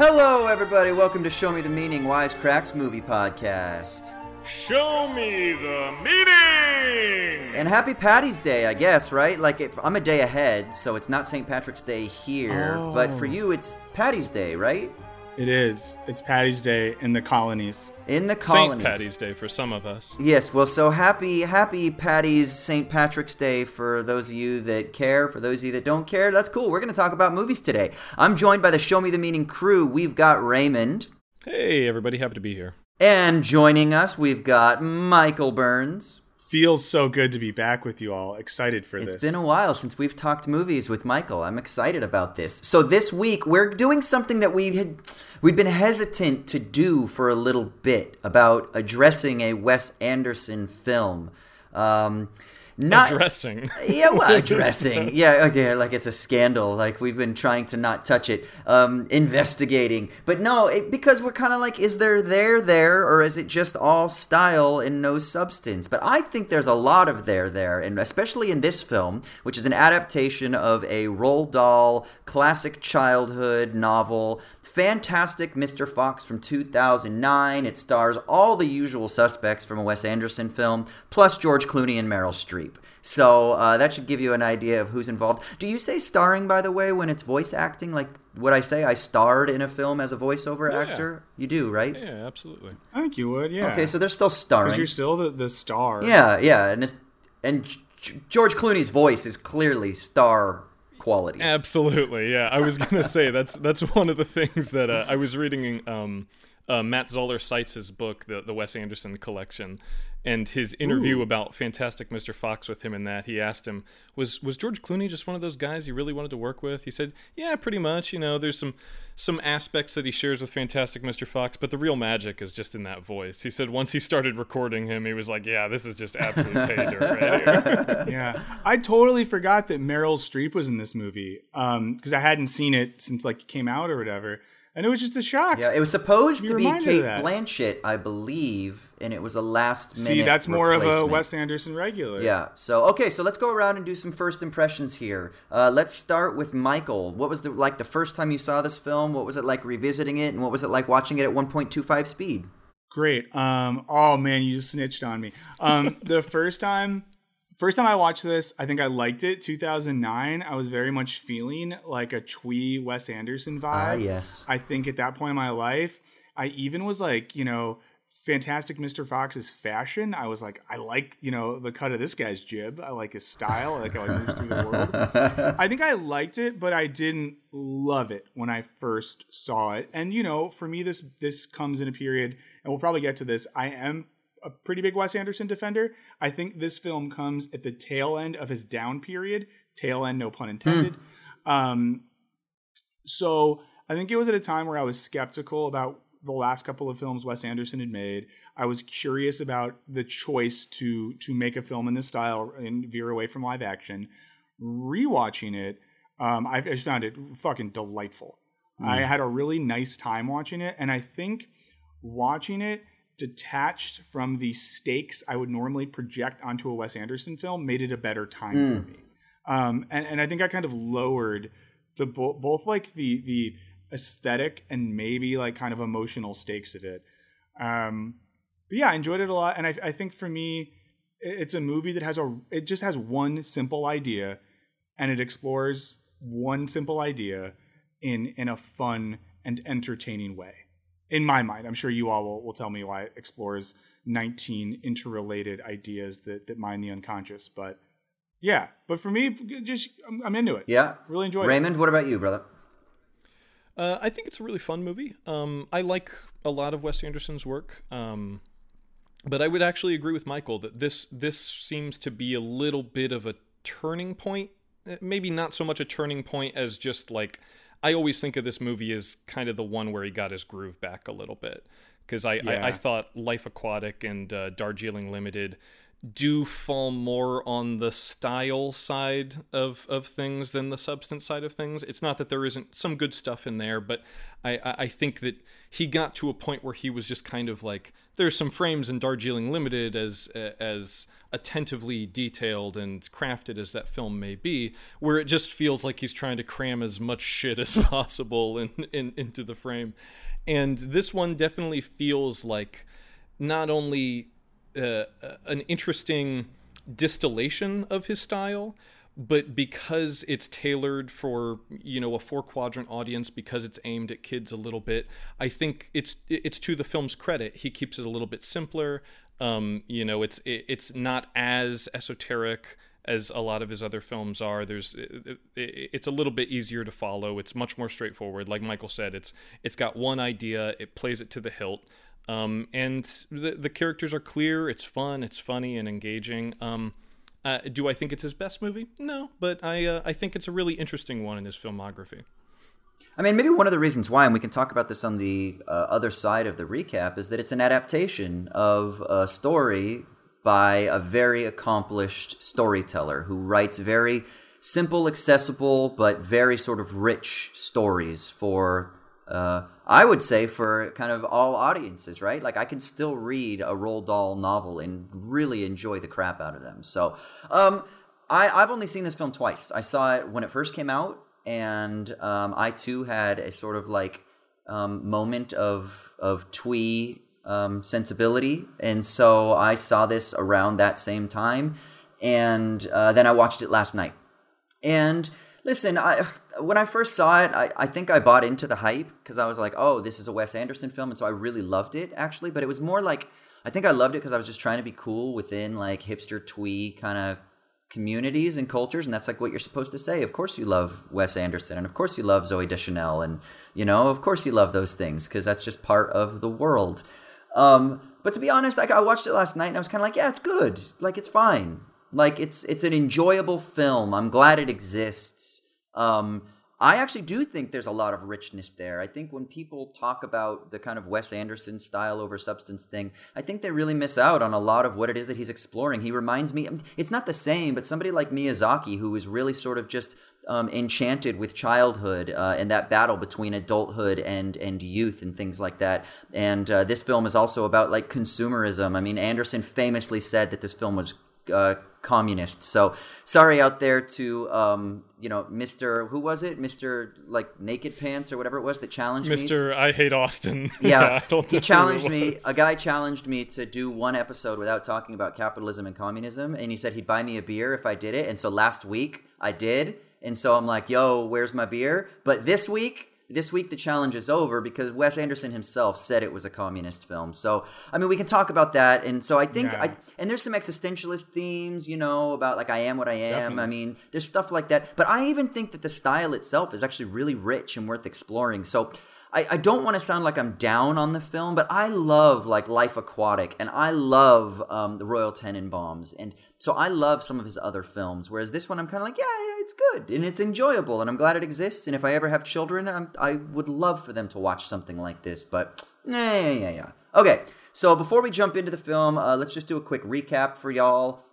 Hello, everybody. Welcome to Show Me the Meaning Wisecracks Movie Podcast. Show me the meaning! And happy Patty's Day, I guess, right? Like, if, I'm a day ahead, so it's not St. Patrick's Day here, but for oh. you, it's Patty's Day, right? It is. It's Patty's Day in the colonies. In the colonies. St. colonies. Patty's Day for some of us. Yes, well, so happy, happy Patty's St. Patrick's Day for those of you that care. For those of you that don't care, that's cool. We're going to talk about movies today. I'm joined by the Show Me the Meaning crew. We've got Raymond. Hey, everybody, happy to be here. And joining us, we've got Michael Burns. Feels so good to be back with you all. Excited for It's this. been a while since we've talked movies with Michael. I'm excited about this. So this week we're doing something that we had we'd been hesitant to do for a little bit about addressing a Wes Anderson film. Um, not Addressing. yeah, well, addressing. Yeah, okay, like it's a scandal. Like we've been trying to not touch it, um, investigating. But no, it, because we're kind of like, is there there there, or is it just all style and no substance? But I think there's a lot of there there, and especially in this film, which is an adaptation of a Roald Dahl classic childhood novel. Fantastic Mr. Fox from 2009. It stars all the usual suspects from a Wes Anderson film, plus George Clooney and Meryl Streep. So uh, that should give you an idea of who's involved. Do you say starring, by the way, when it's voice acting? Like, would I say I starred in a film as a voiceover Yeah. actor? You do, right? Yeah, absolutely. I think you would, yeah. Okay, so they're still starring. because you're still the, the star. Yeah, yeah, and it's, and G- George Clooney's voice is clearly star quality. Absolutely, yeah. I was gonna say that's that's one of the things that uh, I was reading. Um, uh, Matt Zoller Seitz's book, the the Wes Anderson collection, and his interview about Fantastic Mr. Fox with him. In that, he asked him, "Was was George Clooney just one of those guys you really wanted to work with?" He said, "Yeah, pretty much. You know, there's some some aspects that he shares with Fantastic Mr. Fox, but the real magic is just in that voice." He said once he started recording him, he was like, "Yeah, this is just absolute pay dirt right here." yeah. I totally forgot that Meryl Streep was in this movie because I hadn't seen it since like it came out or whatever, and it was just a shock. Yeah, it was supposed Be to be Kate. Blanchett, I believe, and it was a last minute. See, that's more of a. Wes Anderson regular. Yeah. So okay, so let's go around and do some first impressions here. Uh, let's start with Michael. What was the like the first time you saw this film? What was it like revisiting it, and what was it like watching it at 1.25 speed? Great. Um. Oh man, you just snitched on me. Um. the first time, first time I watched this, I think I liked it. 2009. I was very much feeling like a twee Wes Anderson vibe. Ah, yes. I think at that point in my life, I even was like, you know, Fantastic Mr. Fox's fashion. I was like, I like, you know, the cut of this guy's jib. I like his style. I like how he moves through the world. I think I liked it, but I didn't love it when I first saw it. And you know, for me, this this comes in a period, and we'll probably get to this. I am a pretty big Wes Anderson defender. I think this film comes at the tail end of his down period. Tail end, no pun intended. Um, so I think it was at a time where I was skeptical about the last couple of films Wes Anderson had made. I was curious about the choice to to make a film in this style and veer away from live action. Rewatching it, um, I, I found it fucking delightful. I had a really nice time watching it, and I think watching it detached from the stakes I would normally project onto a Wes Anderson film made it a better time for me. Um, and, and I think I kind of lowered the bo- both like the the aesthetic and maybe like kind of emotional stakes of it. Um, but yeah, I enjoyed it a lot, and I, I think for me, it's a movie that has a it just has one simple idea, and it explores one simple idea in in a fun and entertaining way. In my mind, I'm sure you all will, will tell me why it explores 19 interrelated ideas that that mine the unconscious. But yeah, but for me, just I'm, I'm into it. Yeah. really enjoyed it. Raymond, what about you, brother? Uh, I think it's a really fun movie. Um, I like a lot of Wes Anderson's work, um, but I would actually agree with Michael that this this seems to be a little bit of a turning point. Uh, Maybe not so much a turning point as just like I always think of this movie as kind of the one where he got his groove back a little bit because I, Yeah. I, I thought Life Aquatic and uh, Darjeeling Limited do fall more on the style side of, of things than the substance side of things. It's not that there isn't some good stuff in there, but I, I I think that he got to a point where he was just kind of like, there's some frames in Darjeeling Limited as as attentively detailed and crafted as that film may be, where it just feels like he's trying to cram as much shit as possible in, in into the frame. And this one definitely feels like not only uh, an interesting distillation of his style but because it's tailored for you know a four quadrant audience because it's aimed at kids a little bit i think it's it's to the film's credit he keeps it a little bit simpler um, you know it's it, it's not as esoteric as a lot of his other films are there's it, it, it's a little bit easier to follow it's much more straightforward like michael said it's it's got one idea it plays it to the hilt um, and the the characters are clear. It's fun. It's funny and engaging. Um, uh, do I think it's his best movie? No, but I uh, I think it's a really interesting one in his filmography. I mean, maybe one of the reasons why, and we can talk about this on the uh, other side of the recap, is that it's an adaptation of a story by a very accomplished storyteller who writes very simple, accessible, but very sort of rich stories for, uh, I would say, for kind of all audiences, right? Like, I can still read a Roald Dahl novel and really enjoy the crap out of them. So, um, I, I've only seen this film twice. I saw it when it first came out, and um, I too had a sort of like um, moment of of twee um, sensibility, and so I saw this around that same time, and uh, then I watched it last night. And listen, I when I first saw it, I, I think I bought into the hype because I was like, oh, this is a Wes Anderson film, and so I really loved it actually. But it was more like I think I loved it because I was just trying to be cool within like hipster twee kind of communities and cultures, and that's like what you're supposed to say. Of course, you love Wes Anderson, and of course, you love Zooey Deschanel, and you know, of course, you love those things because that's just part of the world. Um, but to be honest, like I watched it last night, and I was kind of like, yeah, it's good, like it's fine, like it's it's an enjoyable film. I'm glad it exists. Um, I actually do think there's a lot of richness there. I think when people talk about the kind of Wes Anderson style over substance thing, I think they really miss out on a lot of what it is that he's exploring. He reminds me, it's not the same, but somebody like Miyazaki, who is really sort of just um, enchanted with childhood uh, and that battle between adulthood and and youth and things like that. And uh, this film is also about like consumerism. I mean, Anderson famously said that this film was uh, communist. So sorry out there to um, you know Mr. Who was it? Mr. like Naked Pants or whatever it was that challenged me. Mr. I hate Austin. Yeah, I don't he challenged me. A guy challenged me to do one episode without talking about capitalism and communism, and he said he'd buy me a beer if I did it. And so last week I did, and so I'm like, "Yo, where's my beer?" But this week. This week the challenge is over because Wes Anderson himself said it was a communist film. So I mean we can talk about that. And so I think Yeah. I and there's some existentialist themes, you know, about like I am what I am. Definitely. I mean, there's stuff like that. But I even think that the style itself is actually really rich and worth exploring. So I, I don't want to sound like I'm down on the film, but I love like Life Aquatic and I love um, the Royal Tenenbaums. And so I love some of his other films. Whereas this one, I'm kind of like, yeah, yeah, it's good and it's enjoyable and I'm glad it exists. And if I ever have children, I'm, I would love for them to watch something like this. But yeah, yeah, yeah, yeah. Okay, so before we jump into the film, uh, let's just do a quick recap for y'all.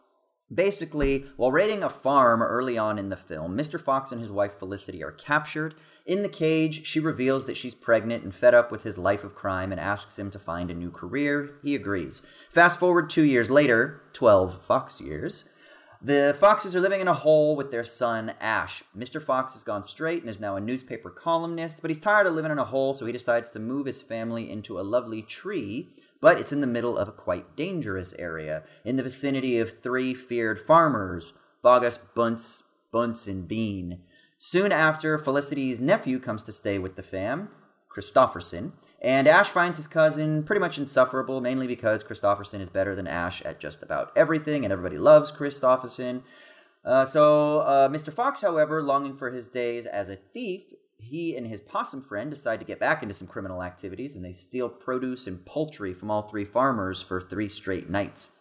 Basically, while raiding a farm early on in the film, Mr. Fox and his wife Felicity are captured. In the cage, she reveals that she's pregnant and fed up with his life of crime and asks him to find a new career. He agrees. Fast forward two years later, 12 Fox years, the Foxes are living in a hole with their son, Ash. Mr. Fox has gone straight and is now a newspaper columnist, but he's tired of living in a hole, so he decides to move his family into a lovely tree, but it's in the middle of a quite dangerous area, in the vicinity of three feared farmers Boggis, Bunce, Bunce, and Bean. Soon after, Felicity's nephew comes to stay with the fam, Kristofferson, and Ash finds his cousin pretty much insufferable, mainly because Kristofferson is better than Ash at just about everything, and everybody loves Kristofferson. Uh, so, uh, Mr. Fox, however, longing for his days as a thief, he and his possum friend decide to get back into some criminal activities, and they steal produce and poultry from all three farmers for three straight nights.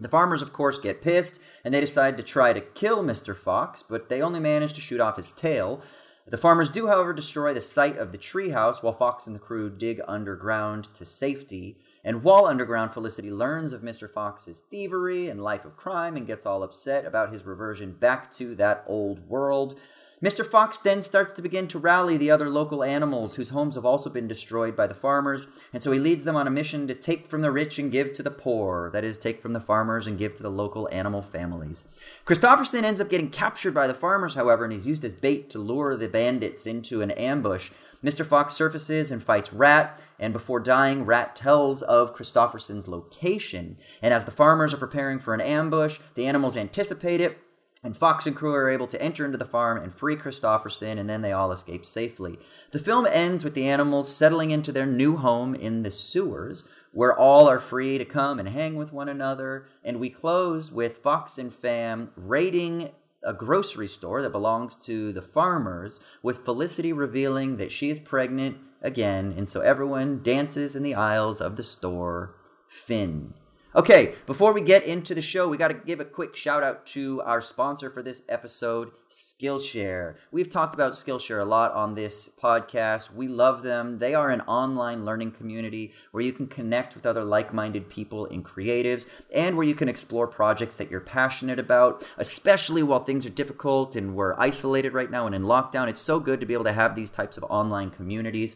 The farmers, of course, get pissed and they decide to try to kill Mr. Fox, but they only manage to shoot off his tail. The farmers do, however, destroy the site of the treehouse while Fox and the crew dig underground to safety. And while underground, Felicity learns of Mr. Fox's thievery and life of crime and gets all upset about his reversion back to that old world. Mr. Fox then starts to begin to rally the other local animals whose homes have also been destroyed by the farmers, and so he leads them on a mission to take from the rich and give to the poor. That is, take from the farmers and give to the local animal families. Kristofferson ends up getting captured by the farmers, however, and he's used as bait to lure the bandits into an ambush. Mr. Fox surfaces and fights Rat, and before dying, Rat tells of Kristofferson's location. And as the farmers are preparing for an ambush, the animals anticipate it and Fox and crew are able to enter into the farm and free Kristofferson, and then they all escape safely. The film ends with the animals settling into their new home in the sewers, where all are free to come and hang with one another. And we close with Fox and Fam raiding a grocery store that belongs to the farmers, with Felicity revealing that she is pregnant again, and so everyone dances in the aisles of the store. Finn. Okay, before we get into the show, we got to give a quick shout out to our sponsor for this episode, Skillshare. We've talked about Skillshare a lot on this podcast. We love them. They are an online learning community where you can connect with other like minded people and creatives and where you can explore projects that you're passionate about, especially while things are difficult and we're isolated right now and in lockdown. It's so good to be able to have these types of online communities.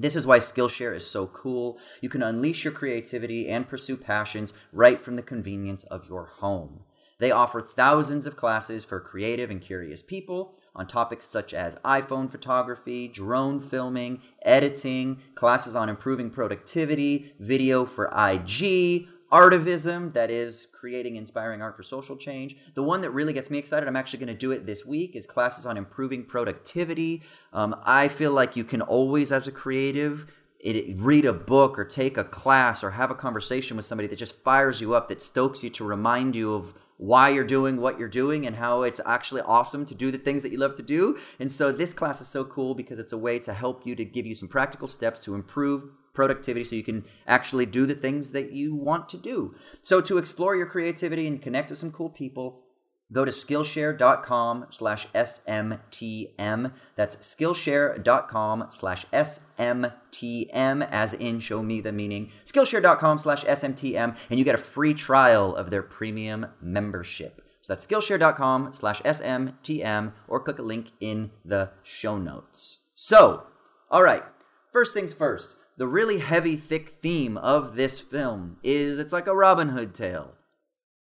This is why Skillshare is so cool. You can unleash your creativity and pursue passions right from the convenience of your home. They offer thousands of classes for creative and curious people on topics such as iPhone photography, drone filming, editing, classes on improving productivity, video for IG, artivism that is creating inspiring art for social change the one that really gets me excited i'm actually going to do it this week is classes on improving productivity um, i feel like you can always as a creative it, read a book or take a class or have a conversation with somebody that just fires you up that stokes you to remind you of why you're doing what you're doing and how it's actually awesome to do the things that you love to do. And so this class is so cool because it's a way to help you to give you some practical steps to improve productivity so you can actually do the things that you want to do. So to explore your creativity and connect with some cool people, go to skillshare.com slash smtm that's skillshare.com slash smtm as in show me the meaning. Skillshare.com slash smtm and you get a free trial of their premium membership. So that's skillshare.com slash smtm or click a link in the show notes. So all right first things first the really heavy, thick theme of this film is it's like a Robin Hood tale,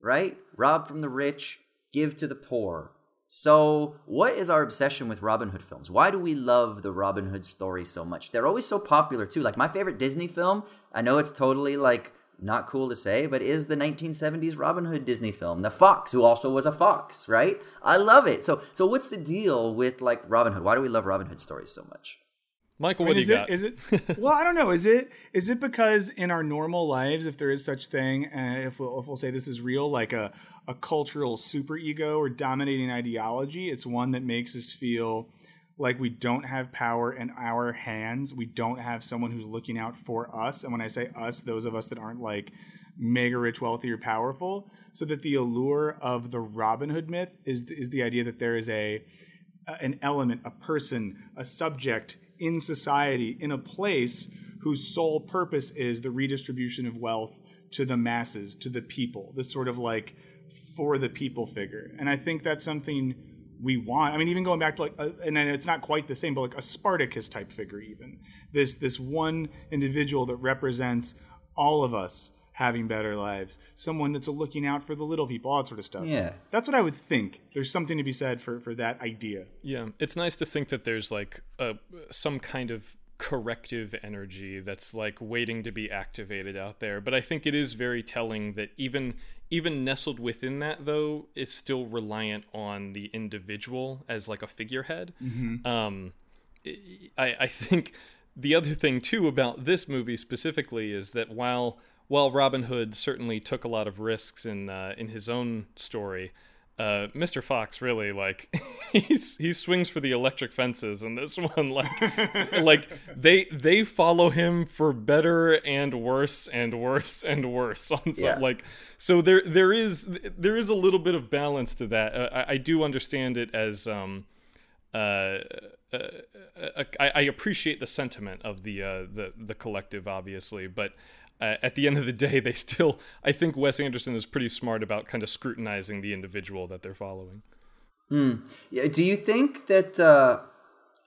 right? Rob from the rich, give to the poor. So, what is our obsession with Robin Hood films? Why do we love the Robin Hood story so much? They're always so popular too. Like my favorite Disney film, I know it's totally like not cool to say, but is the 1970s Robin Hood Disney film, The Fox, who also was a fox, right? I love it. So, so what's the deal with like Robin Hood? Why do we love Robin Hood stories so much? Michael, what do you is got? It, is it? well, I don't know. Is it? Is it because in our normal lives, if there is such thing, uh, if we'll if we'll say this is real, like a a cultural superego or dominating ideology, it's one that makes us feel like we don't have power in our hands. We don't have someone who's looking out for us. And when I say us, those of us that aren't like mega rich, wealthy, or powerful. So that the allure of the Robin Hood myth is is the idea that there is a an element, a person, a subject in society in a place whose sole purpose is the redistribution of wealth to the masses, to the people, this sort of like for the people figure. And I think that's something we want. I mean, even going back to like, a, and it's not quite the same, but like a Spartacus type figure, even this this one individual that represents all of us having better lives, someone that's looking out for the little people, all that sort of stuff. Yeah, that's what I would think. There's something to be said for for that idea. Yeah, it's nice to think that there's like a some kind of corrective energy that's like waiting to be activated out there. But I think it is very telling that even even nestled within that though, it's still reliant on the individual as like a figurehead. Mm-hmm. Um, I I think the other thing too about this movie specifically is that while while Robin Hood certainly took a lot of risks in uh, in his own story, uh, Mr. Fox really like he's he swings for the electric fences in this one. Like like they they follow him for better and worse and worse and worse on some, Yeah. like so there there is there is a little bit of balance to that. Uh, I, I do understand it as um uh, uh, uh, I, I, appreciate the sentiment of the uh, the the collective, obviously, but uh, at the end of the day, they still. I think Wes Anderson is pretty smart about kind of scrutinizing the individual that they're following. Mm. Yeah, do you think that? Uh,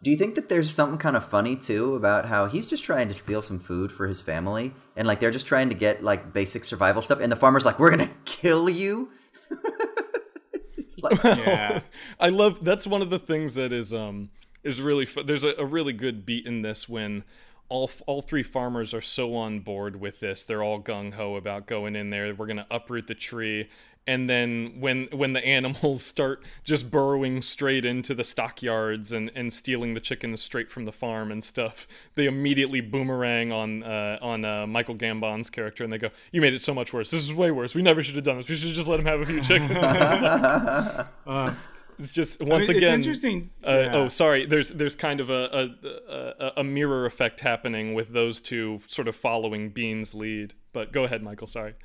do you think that there's something kind of funny too about how he's just trying to steal some food for his family, and like they're just trying to get like basic survival stuff, and the farmer's like, "We're gonna kill you." it's like, yeah, I love. That's one of the things that is um is really fu- there's a, a really good beat in this when all all three farmers are so on board with this. They're all gung ho about going in there. We're gonna uproot the tree, and then when when the animals start just burrowing straight into the stockyards and and stealing the chickens straight from the farm and stuff, they immediately boomerang on uh, on uh, Michael Gambon's character, and they go, "You made it so much worse. This is way worse. We never should have done this. We should just let him have a few chickens." uh, it's just once I mean, again. interesting. Uh, yeah. Oh, sorry. There's there's kind of a, a, a a mirror effect happening with those two sort of following Bean's lead. But go ahead, Michael. Sorry.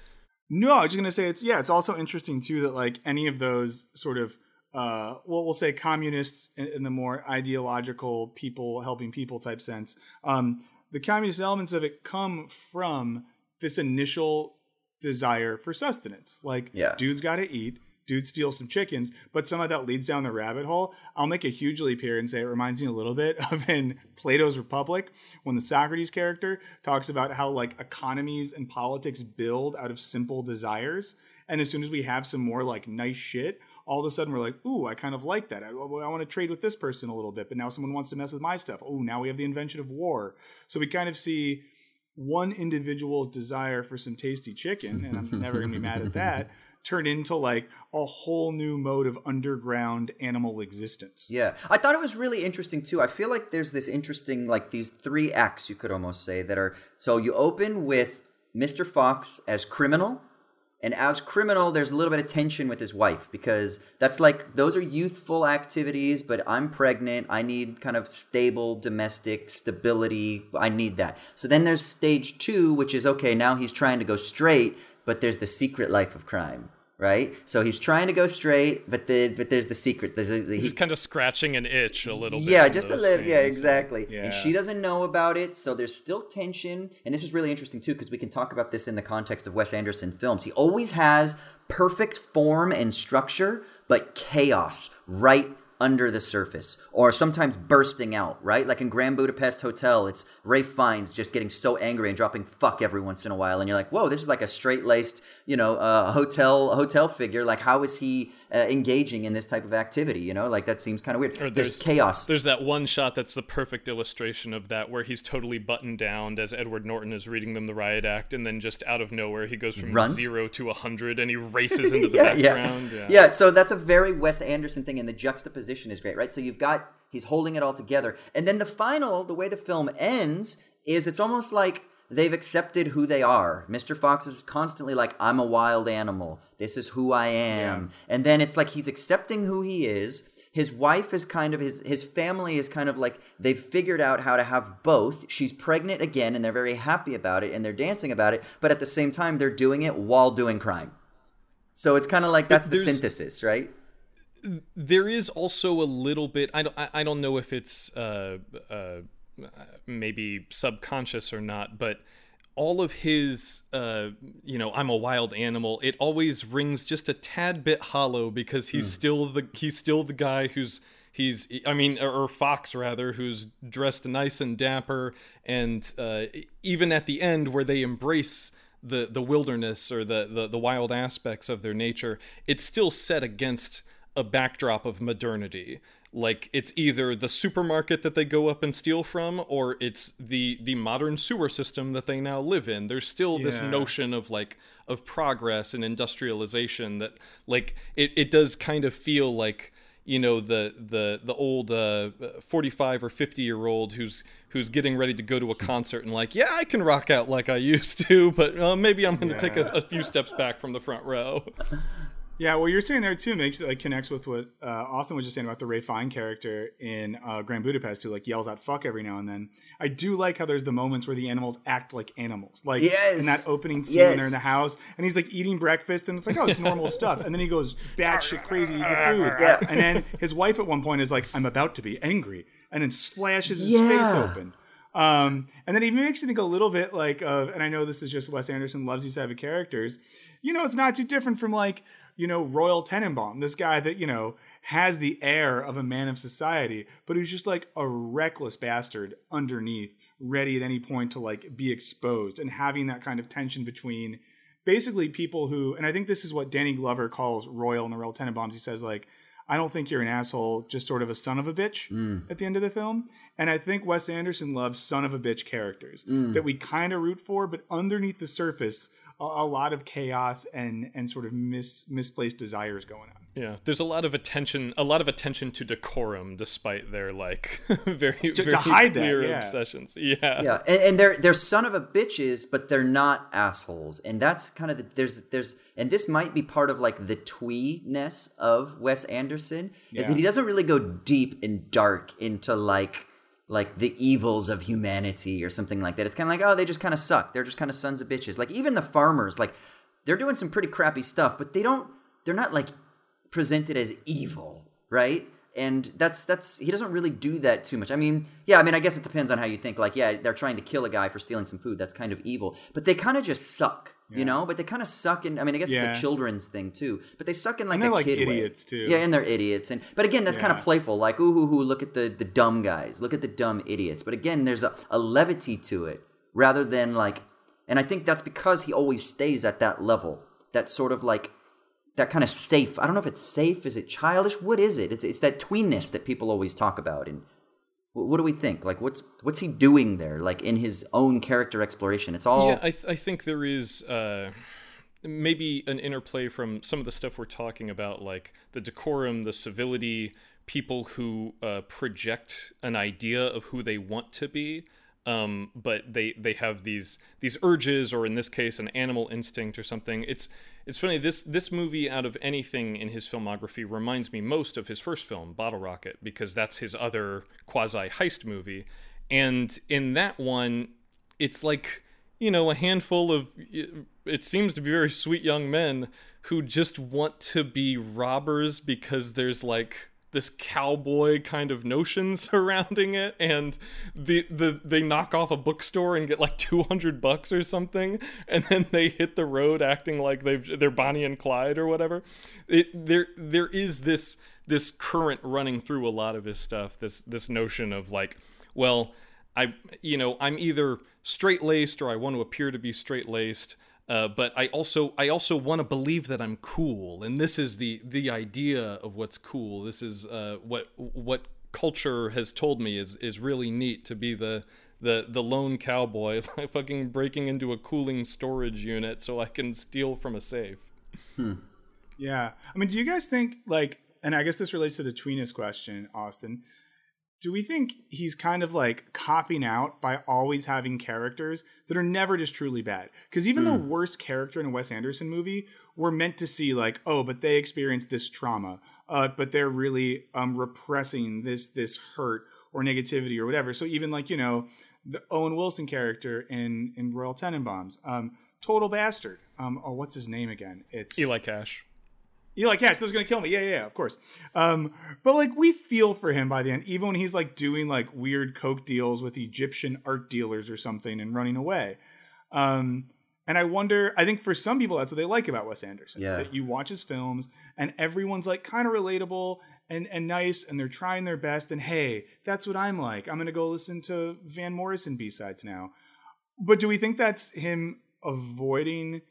No, I was just gonna say it's yeah. It's also interesting too that like any of those sort of uh, well, we'll say communists in, in the more ideological people helping people type sense. Um, the communist elements of it come from this initial desire for sustenance. Like, yeah. dude's got to eat dude steals some chickens, but somehow that leads down the rabbit hole. I'll make a huge leap here and say it reminds me a little bit of in Plato's Republic when the Socrates character talks about how like economies and politics build out of simple desires. And as soon as we have some more like nice shit, all of a sudden we're like, ooh, I kind of like that. I, I want to trade with this person a little bit, but now someone wants to mess with my stuff. Oh, now we have the invention of war. So we kind of see one individual's desire for some tasty chicken, and I'm never going to be mad at that turn into like a whole new mode of underground animal existence. Yeah. I thought it was really interesting too. I feel like there's this interesting like these three acts you could almost say that are so you open with Mr. Fox as criminal and as criminal there's a little bit of tension with his wife because that's like those are youthful activities but i'm pregnant i need kind of stable domestic stability i need that so then there's stage two which is okay now he's trying to go straight but there's the secret life of crime right? So he's trying to go straight, but the but there's the secret. There's a, he, he's kind of scratching an itch a little bit. Yeah, just a little. Scenes. Yeah, exactly. Yeah. And she doesn't know about it, so there's still tension. And this is really interesting too, because we can talk about this in the context of Wes Anderson films. He always has perfect form and structure, but chaos right under the surface or sometimes bursting out, right? Like in Grand Budapest Hotel, it's Ray Fiennes just getting so angry and dropping fuck every once in a while. And you're like, whoa, this is like a straight laced, you know, uh, hotel hotel figure. Like, how is he uh, engaging in this type of activity? You know, like that seems kind of weird. There's, there's chaos. There's that one shot that's the perfect illustration of that where he's totally buttoned down as Edward Norton is reading them the riot act. And then just out of nowhere, he goes from Runs? zero to a 100 and he races into the yeah, background. Yeah. yeah. yeah, so that's a very Wes Anderson thing. And the juxtaposition position is great, right? So you've got he's holding it all together. And then the final, the way the film ends is it's almost like they've accepted who they are. Mr. Fox is constantly like, I'm a wild animal. This is who I am. Yeah. And then it's like he's accepting who he is. His wife is kind of his his family is kind of like they've figured out how to have both. She's pregnant again and they're very happy about it and they're dancing about it, but at the same time they're doing it while doing crime. So it's kind of like that's the synthesis, right? There is also a little bit. I don't. I don't know if it's uh, uh, maybe subconscious or not, but all of his, uh, you know, I'm a wild animal. It always rings just a tad bit hollow because he's mm. still the he's still the guy who's he's I mean or Fox rather who's dressed nice and dapper and uh, even at the end where they embrace the the wilderness or the, the the wild aspects of their nature, it's still set against a backdrop of modernity like it's either the supermarket that they go up and steal from or it's the the modern sewer system that they now live in there's still yeah. this notion of like of progress and industrialization that like it, it does kind of feel like you know the the the old uh, 45 or 50 year old who's who's getting ready to go to a concert and like yeah i can rock out like i used to but uh, maybe i'm going to yeah. take a, a few steps back from the front row Yeah, what you're saying there too makes it like connects with what uh, Austin was just saying about the Ray Fiennes character in uh, Grand Budapest, who like yells out "fuck" every now and then. I do like how there's the moments where the animals act like animals, like Yes. in that opening scene Yes. when they're in the house and he's like eating breakfast and it's like, oh, it's normal stuff, and then he goes batshit crazy eating food, Yeah. and then his wife at one point is like, "I'm about to be angry," and then slashes his face open. Um, and then it even makes you think a little bit like of, and I know this is just Wes Anderson loves these type of characters. You know, it's not too different from like, you know, Royal Tenenbaum, this guy that, you know, has the air of a man of society, but who's just like a reckless bastard underneath, ready at any point to like be exposed and having that kind of tension between basically people who, and I think this is what Danny Glover calls Royal and the Royal Tenenbaums. He says like, I don't think you're an asshole, just sort of a son of a bitch mm. at the end of the film. And I think Wes Anderson loves son of a bitch characters mm. that we kind of root for, but underneath the surface, a, a lot of chaos and and sort of mis, misplaced desires going on. Yeah, there's a lot of attention, a lot of attention to decorum, despite their like very To- to very hide that, clear yeah. obsessions. Yeah, Yeah, and, and they're they're son of a bitches, but they're not assholes, and that's kind of the, there's there's and this might be part of like the twee-ness of Wes Anderson is Yeah. that he doesn't really go deep and dark into like like the evils of humanity or something like that. It's kind of like oh they just kind of suck. They're just kind of sons of bitches. Like even the farmers, like they're doing some pretty crappy stuff, but they don't they're not like presented as evil, right? And that's that's he doesn't really do that too much. I mean, yeah, I mean, I guess it depends on how you think. Like, yeah, they're trying to kill a guy for stealing some food. That's kind of evil, but they kind of just suck, you know. But they kind of suck in. I mean, I guess Yeah. it's a children's thing too. But they suck in like And they're a like kid way. idiots, too. Yeah, and they're idiots. And but again, that's kind of playful. Like, ooh, hoo, hoo, look at the the dumb guys. Look at the dumb idiots. But again, there's a, a levity to it rather than like. And I think that's because he always stays at that level. That sort of like that kind of safe. I don't know if it's safe. Is it childish? What is it? It's, it's that tweenness that people always talk about. And wh- what do we think? Like, what's what's he doing there? Like in his own character exploration. It's all. yeah. I, th- I think there is uh, maybe an interplay from some of the stuff we're talking about, like the decorum, the civility, people who uh, project an idea of who they want to be. Um, but they they have these these urges, or in this case, an animal instinct or something. It's it's funny. This this movie, out of anything in his filmography, reminds me most of his first film, Bottle Rocket, because that's his other quasi heist movie. And in that one, it's like you know a handful of it seems to be very sweet young men who just want to be robbers because there's like this cowboy kind of notion surrounding it and the, the they knock off a bookstore and get like 200 bucks or something and then they hit the road acting like they've they're Bonnie and Clyde or whatever it there there is this this current running through a lot of his stuff this this notion of like well I, you know, I'm either straight laced or I want to appear to be straight laced. Uh, but I also I also want to believe that I'm cool, and this is the the idea of what's cool. This is uh, what what culture has told me is is really neat to be the the the lone cowboy, like fucking breaking into a cooling storage unit so I can steal from a safe. Yeah. I mean, do you guys think like and I guess this relates to the tweeness question, Austin. Do we think he's kind of like copying out by always having characters that are never just truly bad? Because even the worst character in a Wes Anderson movie, we're meant to see like, oh, but they experienced this trauma, uh, but they're really um, repressing this this hurt or negativity or whatever. So even like you know the Owen Wilson character in in Royal Tenenbaums, um, total bastard. Um, oh, what's his name again? It's Eli Cash. Eli yeah, this is gonna kill me. Yeah, yeah, yeah, of course. Um, but like we feel for him by the end, even when he's like doing like weird coke deals with Egyptian art dealers or something and running away. Um, and I wonder, I think for some people that's what they like about Wes Anderson. Yeah. That you watch his films and everyone's like kind of relatable and, and nice and they're trying their best and hey, that's what I'm like. I'm gonna go listen to Van Morrison B sides now. But do we think that's him avoiding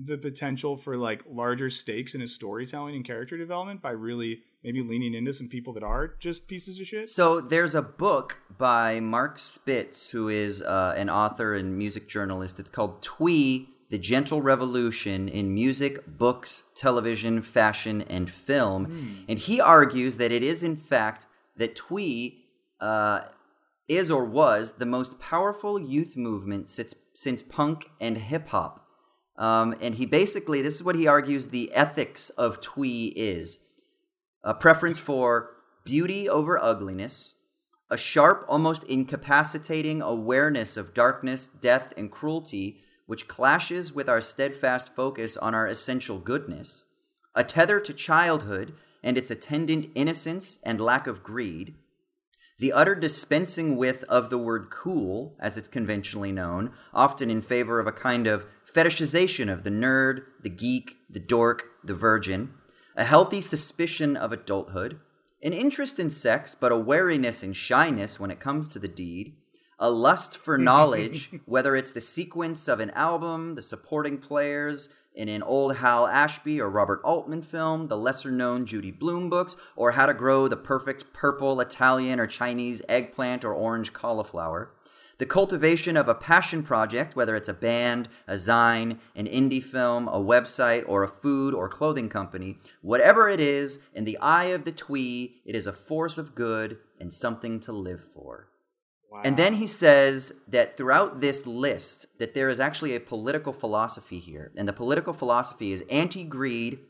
the potential for like larger stakes in his storytelling and character development by really maybe leaning into some people that are just pieces of shit? So there's a book by Mark Spitz, who is uh, an author and music journalist. It's called Twee: The Gentle Revolution in Music, Books, Television, Fashion, and Film, and he argues that it is in fact that Twee uh, is or was the most powerful youth movement since since punk and hip hop. Um, and he basically, this is what he argues the ethics of twee is. A preference for beauty over ugliness, a sharp, almost incapacitating awareness of darkness, death, and cruelty, which clashes with our steadfast focus on our essential goodness, a tether to childhood and its attendant innocence and lack of greed, the utter dispensing with of the word cool, as it's conventionally known, often in favor of a kind of fetishization of the nerd, the geek, the dork, the virgin, a healthy suspicion of adulthood, an interest in sex but a wariness and shyness when it comes to the deed, a lust for knowledge, whether it's the sequence of an album, the supporting players, in an old Hal Ashby or Robert Altman film, the lesser known Judy Blume books, or how to grow the perfect purple Italian or Chinese eggplant or orange cauliflower. The cultivation of a passion project, whether it's a band, a zine, an indie film, a website, or a food or clothing company, whatever it is, in the eye of the twee, it is a force of good and something to live for. And then he says that throughout this list that there is actually a political philosophy here. And the political philosophy is anti-greed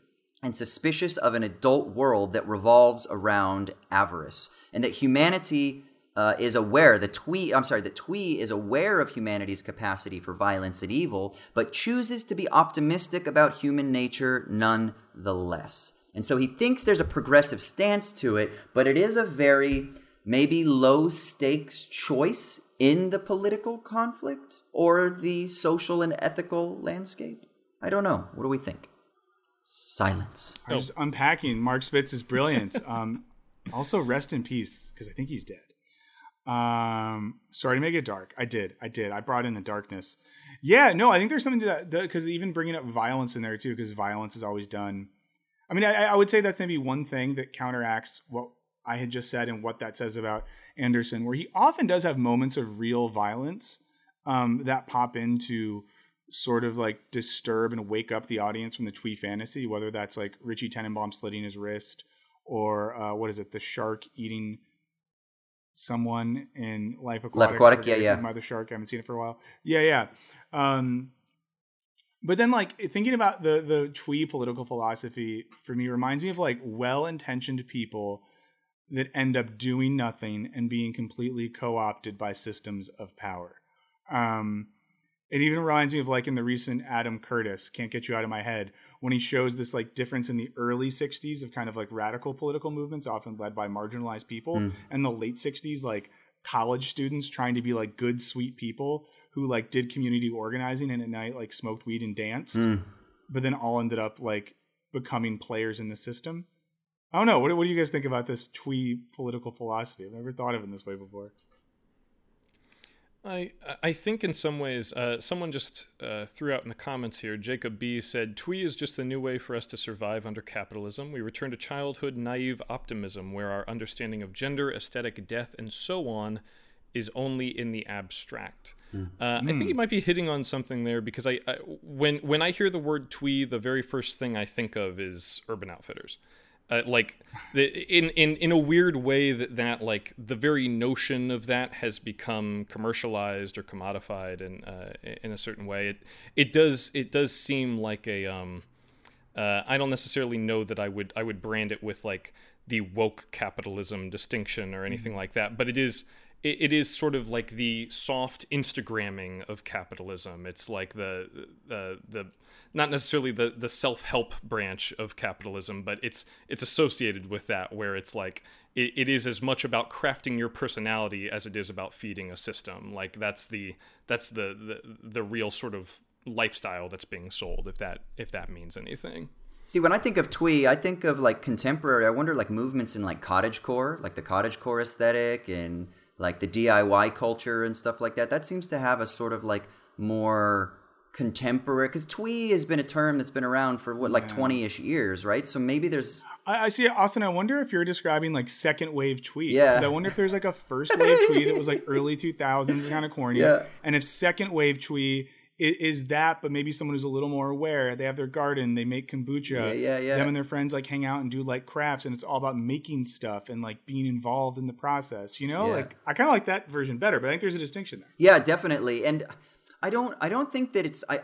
and suspicious of an adult world that revolves around avarice. And that humanity uh, is aware, the twee, I'm sorry, the twee is aware of humanity's capacity for violence and evil, but chooses to be optimistic about human nature nonetheless. And so he thinks there's a progressive stance to it, but it is a very maybe low stakes choice in the political conflict or the social and ethical landscape? I don't know. What do we think? Silence. I'm just unpacking. Mark Spitz is brilliant. um, also, rest in peace because I think he's dead. Um, sorry to make it dark. I did. I did. I brought in the darkness. Yeah, no, I think there's something to that because even bringing up violence in there too, because violence is always done. I mean, I, I would say that's maybe one thing that counteracts what I had just said and what that says about Anderson, where he often does have moments of real violence um, that pop into sort of like disturb and wake up the audience from the twee fantasy, whether that's like Richie Tenenbaum slitting his wrist or uh, what is it, the shark eating someone in Life Aquatic. Life Aquatic, yeah, yeah. Mother Shark, I haven't seen it for a while. Yeah, yeah. Um, but then, like thinking about the the twee political philosophy for me reminds me of like well intentioned people that end up doing nothing and being completely co-opted by systems of power. Um, it even reminds me of like in the recent Adam Curtis, Can't Get You Out of My Head, when he shows this like difference in the early 60s of kind of like radical political movements, often led by marginalized people, mm. and the late 60s, like college students trying to be like good, sweet people who like did community organizing and at night like smoked weed and danced, mm. but then all ended up like becoming players in the system. I don't know. What, what do you guys think about this twee political philosophy? I've never thought of it in this way before. I I think in some ways, uh, someone just uh, threw out in the comments here. Jacob B said, "Twee is just the new way for us to survive under capitalism. We return to childhood naive optimism, where our understanding of gender, aesthetic, death, and so on is only in the abstract." Mm. Uh, mm. I think you might be hitting on something there because I, I, when when I hear the word twee, the very first thing I think of is Urban Outfitters. Uh, like the, in in in a weird way that that like the very notion of that has become commercialized or commodified in uh, in a certain way. It it does it does seem like a um uh, I don't necessarily know that I would I would brand it with like the woke capitalism distinction or anything mm-hmm. like that, but it is it, it is sort of like the soft Instagramming of capitalism. It's like the the the not necessarily the the self help branch of capitalism, but it's it's associated with that, where it's like it, it is as much about crafting your personality as it is about feeding a system. Like that's the that's the the, the real sort of lifestyle that's being sold. If that if that means anything. See, when I think of twee, I think of like contemporary. I wonder like movements in like cottage core, like the cottage core aesthetic and like the DIY culture and stuff like that. That seems to have a sort of like more contemporary because twee has been a term that's been around for what like 20ish years right so maybe there's I, I, see austin i wonder if you're describing like second wave twee yeah i wonder if there's like a first wave twee that was like early 2000s kind of corny yeah. and if second wave twee is, is, that but maybe someone who's a little more aware they have their garden they make kombucha yeah, yeah, yeah. them and their friends like hang out and do like crafts and it's all about making stuff and like being involved in the process you know yeah. like i kind of like that version better but i think there's a distinction there yeah definitely and I don't I don't think that it's I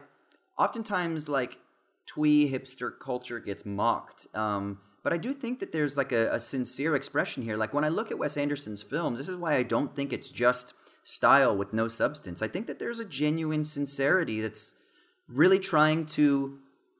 oftentimes like twee hipster culture gets mocked. Um, but I do think that there's like a, a sincere expression here. Like when I look at Wes Anderson's films, this is why I don't think it's just style with no substance. I think that there's a genuine sincerity that's really trying to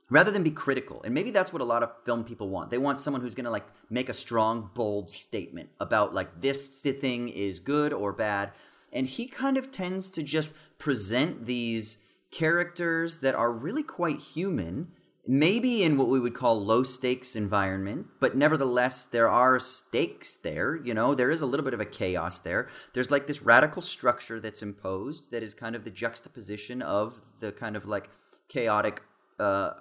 rather than be critical and maybe that's what a lot of film people want they want someone who's going to like make a strong bold statement about like this thing is good or bad and he kind of tends to just present these characters that are really quite human maybe in what we would call low stakes environment but nevertheless there are stakes there you know there is a little bit of a chaos there there's like this radical structure that's imposed that is kind of the juxtaposition of the kind of like chaotic uh,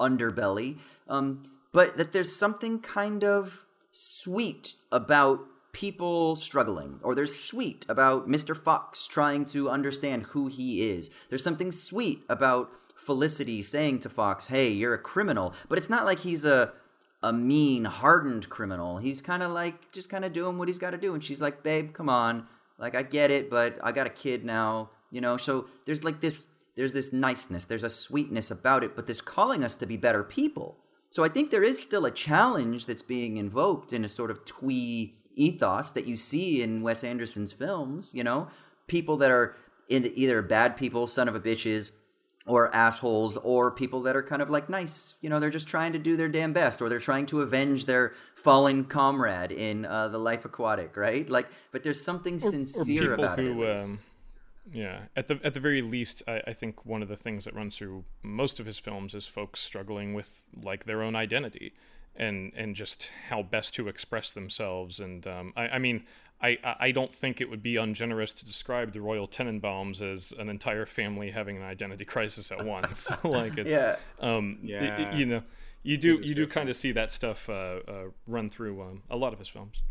underbelly um, but that there's something kind of sweet about people struggling, or there's sweet about Mr. Fox trying to understand who he is. There's something sweet about Felicity saying to Fox, "Hey, you're a criminal," but it's not like he's a a mean, hardened criminal. He's kind of like just kind of doing what he's got to do, and she's like, "Babe, come on, like I get it, but I got a kid now, you know." So there's like this, there's this niceness, there's a sweetness about it, but this calling us to be better people. So I think there is still a challenge that's being invoked in a sort of twee ethos that you see in Wes Anderson's films. You know, people that are in either bad people, son of a bitches, or assholes, or people that are kind of like nice. You know, they're just trying to do their damn best, or they're trying to avenge their fallen comrade in uh, the Life Aquatic, right? Like, but there's something or, sincere or about who, it. Um, yeah, at the at the very least, I, I think one of the things that runs through most of his films is folks struggling with like their own identity and and just how best to express themselves. And um, I, I, mean, I I don't think it would be ungenerous to describe the Royal Tenenbaums as an entire family having an identity crisis at once. like it's, yeah, um, yeah. It, you know, you do you do kind of see that stuff uh, uh, run through um, a lot of his films.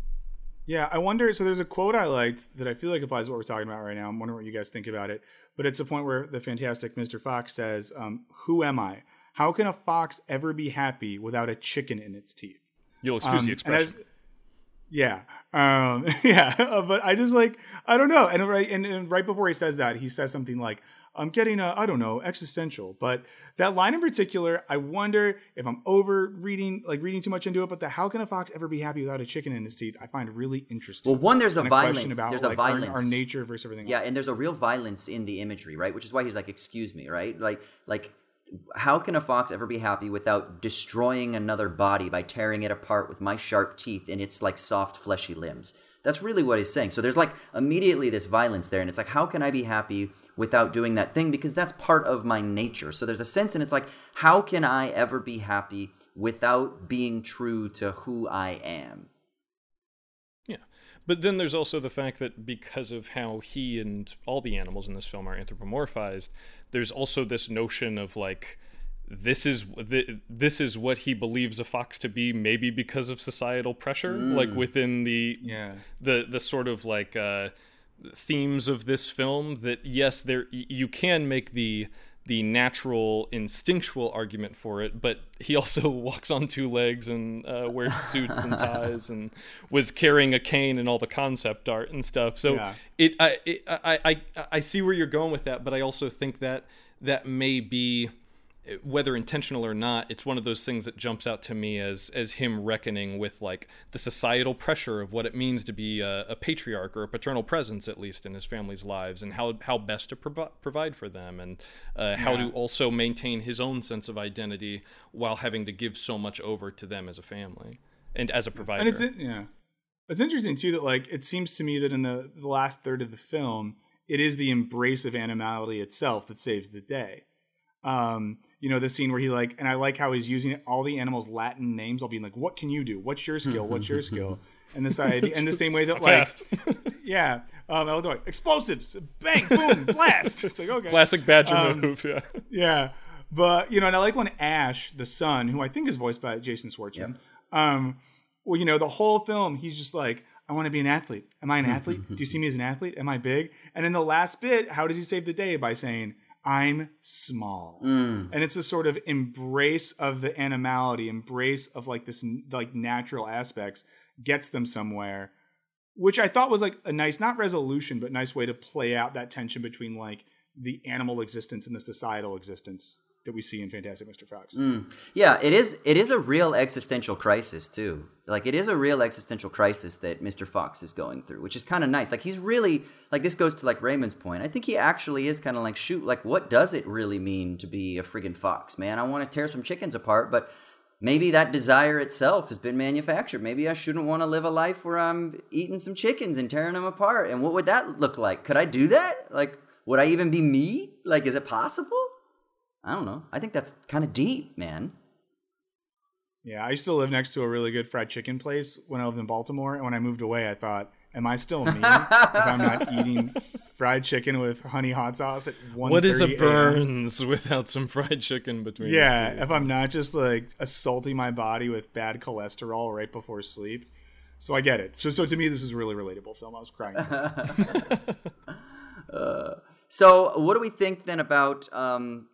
Yeah, I wonder. So there's a quote I liked that I feel like applies to what we're talking about right now. I'm wondering what you guys think about it. But it's a point where the fantastic Mr. Fox says, um, "Who am I? How can a fox ever be happy without a chicken in its teeth? You'll excuse um, the expression. Yeah, um, yeah, but I just like I don't know. And right, and, and, right before he says that, he says something like, "I'm getting a I don't know existential." But that line in particular, I wonder if I'm over reading, like reading too much into it. But the "How can a fox ever be happy without a chicken in his teeth?" I find really interesting. Well, one there's a, violence about there's like, a violence our, our, nature versus everything. Yeah, else. and there's a real violence in the imagery, right? Which is why he's like, "Excuse me," right? Like, like how can a fox ever be happy without destroying another body by tearing it apart with my sharp teeth and its like soft fleshy limbs? That's really what he's saying. So there's like immediately this violence there and it's like how can i be happy without doing that thing? Because that's part of my nature. So there's a sense and it's like how can i ever be happy without being true to who i am but then there's also the fact that because of how he and all the animals in this film are anthropomorphized there's also this notion of like this is this is what he believes a fox to be maybe because of societal pressure mm. like within the yeah the the sort of like uh themes of this film that yes there you can make the the natural instinctual argument for it but he also walks on two legs and uh, wears suits and ties and was carrying a cane and all the concept art and stuff so yeah. it, I, it I, I i see where you're going with that but i also think that that may be whether intentional or not, it's one of those things that jumps out to me as as him reckoning with like the societal pressure of what it means to be a, a patriarch or a paternal presence, at least in his family's lives, and how how best to pro- provide for them, and uh, yeah. how to also maintain his own sense of identity while having to give so much over to them as a family and as a provider. And it's yeah, it's interesting too that like it seems to me that in the the last third of the film, it is the embrace of animality itself that saves the day. Um, you know, the scene where he like, and I like how he's using all the animals' Latin names, all being like, "What can you do? What's your skill? What's your skill?" And this idea, and the same way that like, yeah, um, like, explosives, bang, boom, blast. It's like okay, classic Badger um, move, yeah, yeah. But you know, and I like when Ash, the son, who I think is voiced by Jason Schwartzman, yep. um, well, you know, the whole film, he's just like, I want to be an athlete. Am I an athlete? Do you see me as an athlete? Am I big? And in the last bit, how does he save the day by saying, I'm small. Mm. And it's a sort of embrace of the animality, embrace of like this like natural aspects gets them somewhere, which I thought was like a nice not resolution but nice way to play out that tension between like the animal existence and the societal existence that we see in Fantastic Mr. Fox. Mm. Yeah, it is. It is a real existential crisis too. Like it is a real existential crisis that Mr. Fox is going through, which is kind of nice. Like he's really like this goes to like Raymond's point. I think he actually is kind of like shoot. Like what does it really mean to be a friggin' fox, man? I want to tear some chickens apart, but maybe that desire itself has been manufactured. Maybe I shouldn't want to live a life where I'm eating some chickens and tearing them apart. And what would that look like? Could I do that? Like, would I even be me? Like, is it possible? I don't know. I think that's kind of deep, man. Yeah, I used to live next to a really good fried chicken place when I lived in Baltimore. And when I moved away, I thought, am I still me if I'm not eating fried chicken with honey hot sauce at one? What is a Burns without some fried chicken between? Yeah, if I'm not just like assaulting my body with bad cholesterol right before sleep. So I get it. So, so to me, this is a really relatable film. I was crying. uh, so, what do we think then about um,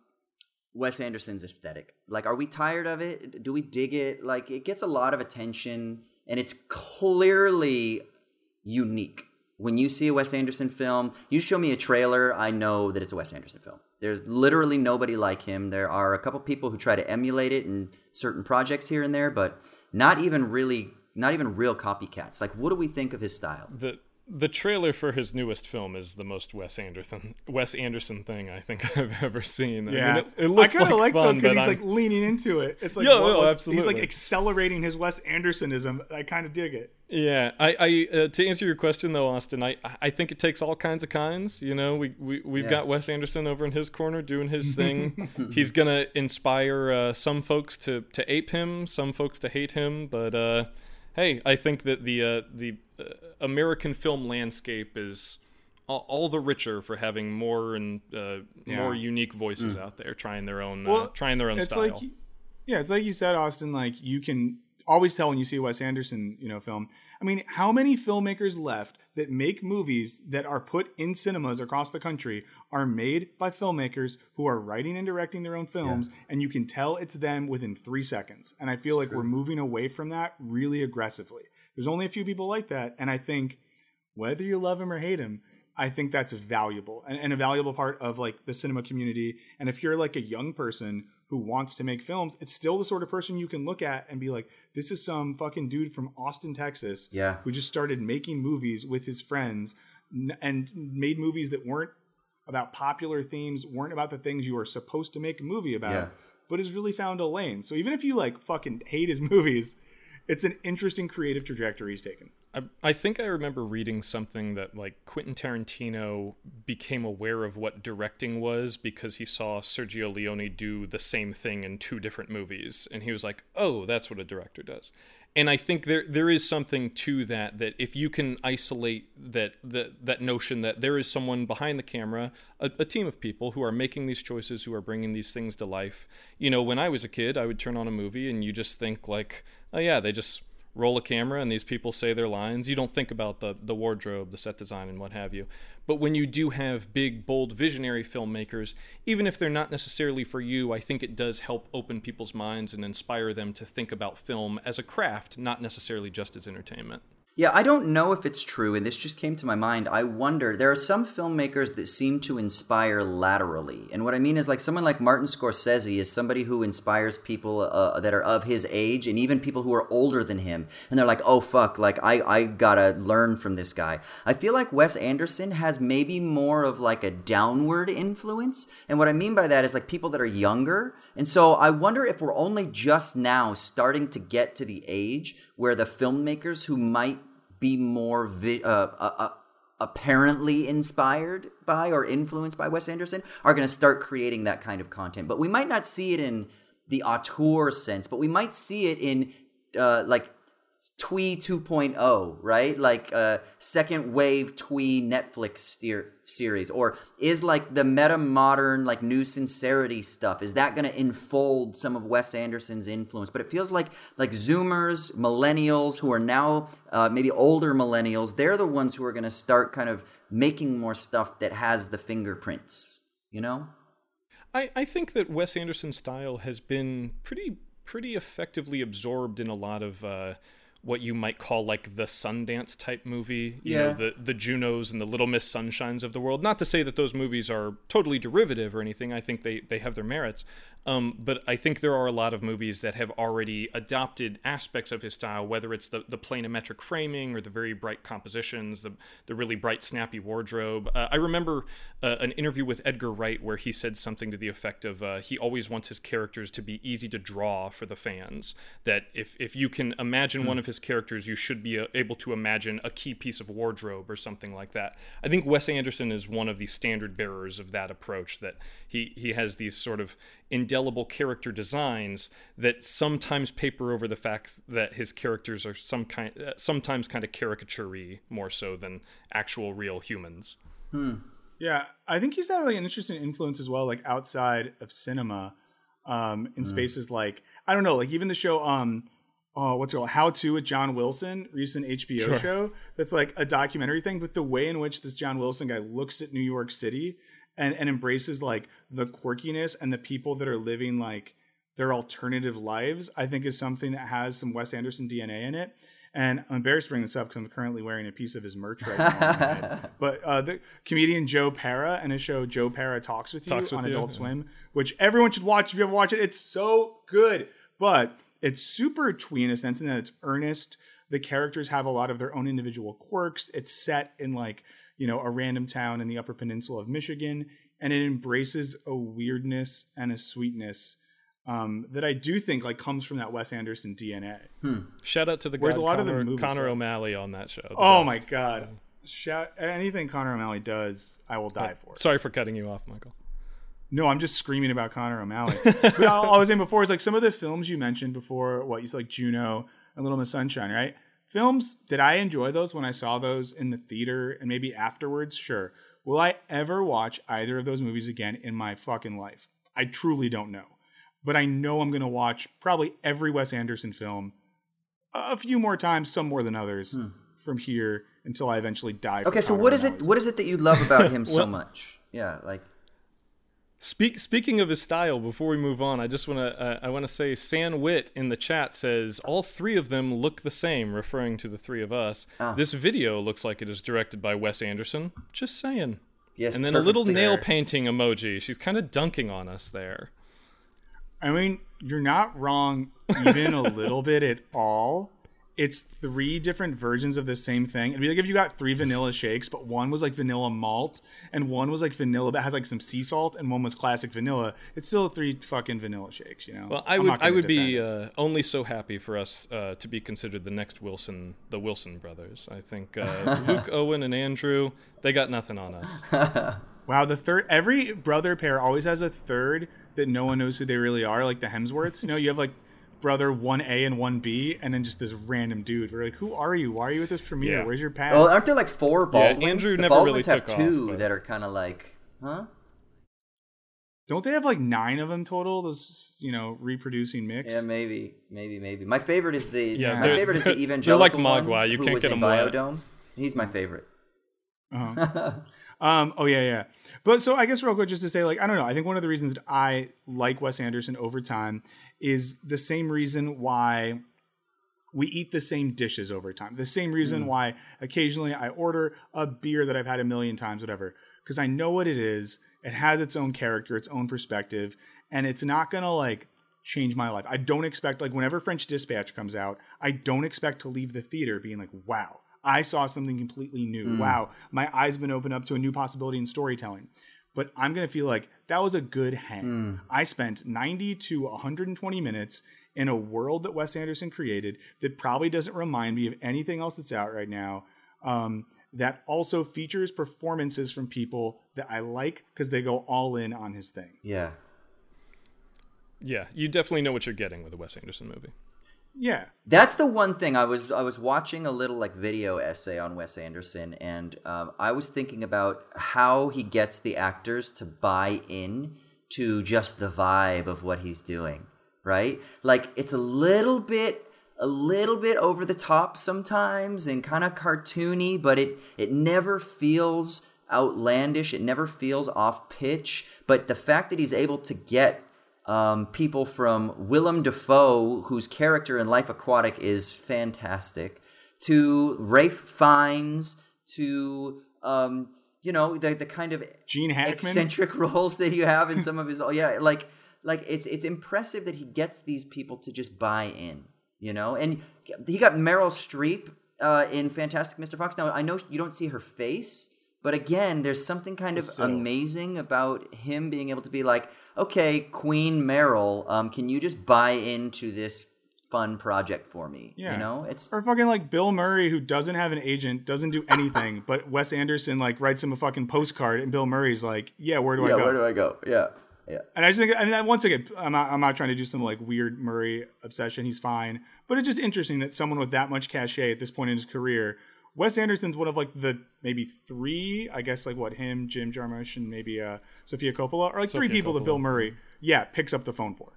Wes Anderson's aesthetic? Like, are we tired of it? Do we dig it? Like, it gets a lot of attention, and it's clearly unique. When you see a Wes Anderson film, you show me a trailer, I know that it's a Wes Anderson film. There's literally nobody like him. There are a couple people who try to emulate it in certain projects here and there, but not even really, not even real copycats. Like, what do we think of his style? The the trailer for his newest film is the most Wes Anderson Wes Anderson thing I think I've ever seen. Yeah, I mean, it, it looks I kind of like, like, fun, because he's I'm, like leaning into it. It's like Yeah, what no, was- absolutely. he's like accelerating his Wes Andersonism. I kind of dig it. Yeah, I, I uh, to answer your question though, Austin, I, I think it takes all kinds of kinds. You know, we we we've Yeah. got Wes Anderson over in his corner doing his thing. He's gonna inspire uh, some folks to to ape him, some folks to hate him. But uh, hey, I think that the uh, the uh, American film landscape is all, all the richer for having more and uh, more unique voices out there trying their own uh, Well, trying their own it's style. like yeah it's like you said austin like you can always tell when you see a wes anderson you know film i mean how many filmmakers left that make movies that are put in cinemas across the country are made by filmmakers who are writing and directing their own films and you can tell it's them within three seconds. And i feel like we're moving away from that really aggressively. There's only a few people like that and i think whether you love him or hate him i think that's valuable and, and a valuable part of like the cinema community. And if you're like a young person who wants to make films it's still the sort of person you can look at and be like this is some fucking dude from austin texas Yeah. who just started making movies with his friends and made movies that weren't about popular themes weren't about the things you are supposed to make a movie about Yeah. but has really found a lane so even if you like fucking hate his movies it's an interesting creative trajectory he's taken I, I think I remember reading something that like Quentin Tarantino became aware of what directing was because he saw Sergio Leone do the same thing in two different movies, and he was like, "Oh, that's what a director does." And I think there there is something to that that if you can isolate that that that notion that there is someone behind the camera, a, a team of people who are making these choices, who are bringing these things to life. You know, when I was a kid, I would turn on a movie and you just think like, "Oh yeah, they just." Roll a camera and these people say their lines. You don't think about the the wardrobe, the set design, and what have you. But when you do have big, bold, visionary filmmakers, even if they're not necessarily for you, I think it does help open people's minds and inspire them to think about film as a craft, not necessarily just as entertainment. Yeah, I don't know if it's true, and this just came to my mind. I wonder, there are some filmmakers that seem to inspire laterally. And what I mean is, like, someone like Martin Scorsese is somebody who inspires people uh, that are of his age and even people who are older than him. And they're like, oh, fuck, like, I, I gotta learn from this guy. I feel like Wes Anderson has maybe more of like a downward influence. And what I mean by that is, like, people that are younger. And so I wonder if we're only just now starting to get to the age where the filmmakers who might be more vi- uh, uh, uh, apparently inspired by or influenced by Wes Anderson are going to start creating that kind of content. But we might not see it in the auteur sense, but we might see it in uh, like Twee 2.0, right? Like a second wave Twee Netflix steer- series, or is like the meta modern like new sincerity stuff? Is that going to enfold some of Wes Anderson's influence? But it feels like like Zoomers, millennials who are now uh, maybe older millennials, they're the ones who are going to start kind of making more stuff that has the fingerprints. You know? I, I think that Wes Anderson's style has been pretty pretty effectively absorbed in a lot of uh, what you might call like the Sundance type movie. You Yeah. know, the the Junos and the Little Miss Sunshines of the world. Not to say that those movies are totally derivative or anything. I think they they have their merits. Um, but I think there are a lot of movies that have already adopted aspects of his style, whether it's the, the planimetric framing or the very bright compositions, the, the really bright, snappy wardrobe. Uh, I remember uh, an interview with Edgar Wright where he said something to the effect of uh, he always wants his characters to be easy to draw for the fans. That if, if you can imagine one of his characters, you should be uh, able to imagine a key piece of wardrobe or something like that. I think Wes Anderson is one of the standard bearers of that approach, that he, he has these sort of indelible character designs that sometimes paper over the fact that his characters are some kind uh, sometimes kind of caricature more so than actual real humans. Yeah, I think he's had like an interesting influence as well, like outside of cinema, um, in spaces like I don't know, like even the show, um, oh, what's it called, How to with John Wilson, recent HBO Sure. show that's like a documentary thing, but the way in which this John Wilson guy looks at New York City and and embraces like the quirkiness and the people that are living like their alternative lives, I think is something that has some Wes Anderson DNA in it. And I'm embarrassed to bring this up because I'm currently wearing a piece of his merch right now. on my head. But uh, the comedian Joe Pera and his show Joe Pera Talks with You Talks with on You, Adult. Swim, which everyone should watch if you ever watch it. It's so good. But it's super twee in a sense in that it's earnest. The characters have a lot of their own individual quirks. It's set in like, you know, a random town in the upper peninsula of Michigan. And it embraces a weirdness and a sweetness um, that I do think like comes from that Wes Anderson DNA. Shout out to the Whereas guy a lot of the Connor, movies Connor O'Malley on that show. Oh best. my god! Shout anything Connor O'Malley does, I will die for. Sorry for cutting you off, Michael. No, I'm just screaming about Connor O'Malley. but all I was saying before is like some of the films you mentioned before. What you said, like Juno and Little Miss Sunshine, right? Films. Did I enjoy those when I saw those in the theater and maybe afterwards? Sure. Will I ever watch either of those movies again in my fucking life? I truly don't know. But I know I'm gonna watch probably every Wes Anderson film a few more times, some more than others, hmm. from here until I eventually die. Okay, so what is it? What is it that you love about him so Well- much? Yeah, like Speak, speaking of his style, before we move on, I just want to uh, I want to say San Wit in the chat says all three of them look the same, referring to the three of us. Ah. This video looks like it is directed by Wes Anderson. Just saying. yes, and then a perfect little nail painting emoji. She's kind of dunking on us there. I mean, you're not wrong even a little bit at all. It's three different versions of the same thing. It'd be like if you got three vanilla shakes, but one was like vanilla malt, and one was like vanilla that has like some sea salt, and one was classic vanilla. It's still three fucking vanilla shakes, you know. Well, I I'm would I would be uh, only so happy for us uh, to be considered the next Wilson, the Wilson brothers. I think uh, Luke, Owen, and Andrew they got nothing on us. wow. The third, every brother pair always has a third that no one knows who they really are, like the Hemsworths. You know, you have like brother one A and one B, and then just this random dude. We're like, who are you? Why are you at this premiere? Yeah. Where's your pass? Well, aren't there like four Baldwins? Yeah, Andrew the never really Baldwins have took off, two but- that are kind of like, huh? Don't they have like nine of them total? Those you know reproducing mix. Yeah, maybe, maybe, maybe. My favorite is the Yeah, my they're- favorite is they're- the they're evangelical like one Mogwai. You can't was get in 'em wet. Biodome. He's my favorite. Uh-huh. um. Oh yeah, yeah. But so I guess real quick, just to say, like, I don't know. I think one of the reasons that I like Wes Anderson over time is the same reason why we eat the same dishes over time. The same reason hmm. why occasionally I order a beer that I've had a million times, whatever, because I know what it is. It has its own character, its own perspective, and it's not gonna like change my life. I don't expect like whenever French Dispatch comes out, I don't expect to leave the theater being like, wow, I saw something completely new. Hmm. Wow, my eyes have been opened up to a new possibility in storytelling. But I'm gonna feel like that was a good hang. I spent 90 to 120 minutes in a world that Wes Anderson created that probably doesn't remind me of anything else that's out right now. Um, that also features performances from people that I like because they go all in on his thing. Yeah. Yeah, you definitely know what you're getting with a Wes Anderson movie. Yeah. That's the one thing I was I was watching a little like video essay on Wes Anderson, and um, I was thinking about how he gets the actors to buy in to just the vibe of what he's doing, right? Like it's a little bit a little bit over the top sometimes and kind of cartoony, but it it never feels outlandish. It never feels off pitch. But the fact that he's able to get um, people from Willem Dafoe, whose character in Life Aquatic is fantastic, to Ralph Fiennes, to um, you know the the kind of Gene Hackman? eccentric roles that you have in some of his. Oh yeah, like like it's it's impressive that he gets these people to just buy in. You know, and he got Meryl Streep uh, in Fantastic Mr. Fox. Now I know you don't see her face, but again, there's something kind of Still. amazing about him being able to be like, okay, Queen Meryl, um, can you just buy into this fun project for me? Yeah. You know, it's Or fucking like Bill Murray, who doesn't have an agent, doesn't do anything, but Wes Anderson like writes him a fucking postcard, and Bill Murray's like, "Yeah, where do I yeah. go?" Where do I go? Yeah, yeah. And I just think, I mean, once again, I'm not, I'm not trying to do some like weird Murray obsession. He's fine, but it's just interesting that someone with that much cachet at this point in his career, Wes Anderson's one of like the maybe three, I guess, like what him, Jim Jarmusch, and maybe uh, Sofia Coppola, or like three Sofia people that Bill Murray, yeah, picks up the phone for.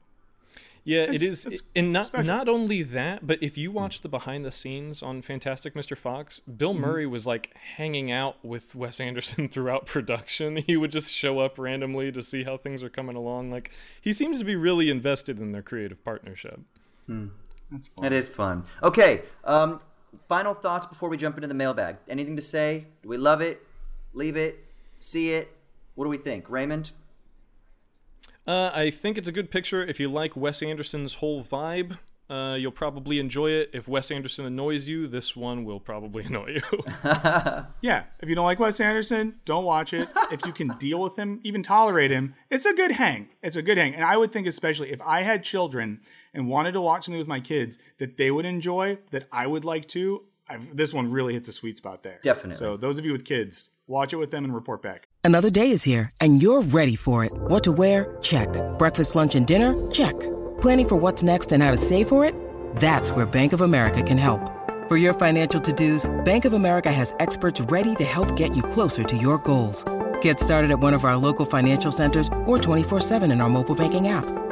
Yeah, It's- it is, it's and not special. not only that, but if you watch the behind the scenes on Fantastic Mr. Fox, Bill Murray was like hanging out with Wes Anderson throughout production. He would just show up randomly to see how things are coming along. Like he seems to be really invested in their creative partnership. That's fun. It is fun. Okay. Um, final thoughts before we jump into the mailbag. Anything to say? Do we love it? Leave it? See it? What do we think, Raymond? Uh, I think it's a good picture. If you like Wes Anderson's whole vibe, uh, you'll probably enjoy it. If Wes Anderson annoys you, this one will probably annoy you. Yeah, if you don't like Wes Anderson, don't watch it. if you can deal with him, even tolerate him, it's a good hang. It's a good hang. And I would think, especially if I had children and wanted to watch something with my kids that they would enjoy, that I would like to, I've, this one really hits a sweet spot there. Definitely. So those of you with kids, watch it with them and report back. Another day is here, and you're ready for it. What to wear? Check. Breakfast, lunch, and dinner? Check. Planning for what's next and how to save for it? That's where Bank of America can help. For your financial to dos, Bank of America has experts ready to help get you closer to your goals. Get started at one of our local financial centers or 24-7 in our mobile banking app.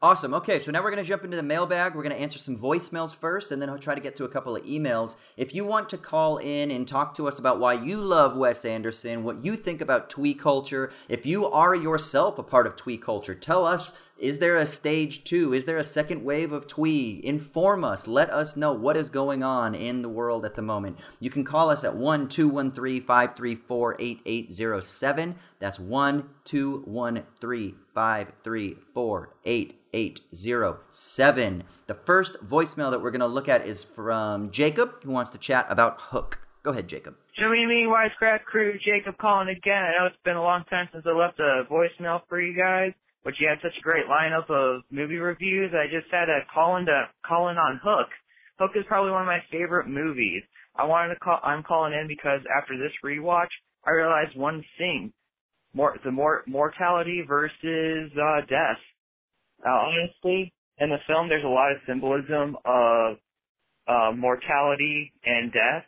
Awesome. Okay, so now we're going to jump into the mailbag. We're going to answer some voicemails first, and then I'll try to get to a couple of emails. If you want to call in and talk to us about why you love Wes Anderson, what you think about twee culture, if you are yourself a part of twee culture, tell us is there a stage two? Is there a second wave of twee? Inform us. Let us know what is going on in the world at the moment. You can call us at 1 213 534 8807. That's 1 213 534 8807. The first voicemail that we're going to look at is from Jacob, who wants to chat about Hook. Go ahead, Jacob. Jimmy Me, Wisecrack Crew, Jacob calling again. I know it's been a long time since I left a voicemail for you guys, but you had such a great lineup of movie reviews. I just had to call in to call in on Hook. Hook is probably one of my favorite movies. I wanted to call. I'm calling in because after this rewatch, I realized one thing: more the more mortality versus uh, death. Uh, honestly, in the film, there's a lot of symbolism of uh, mortality and death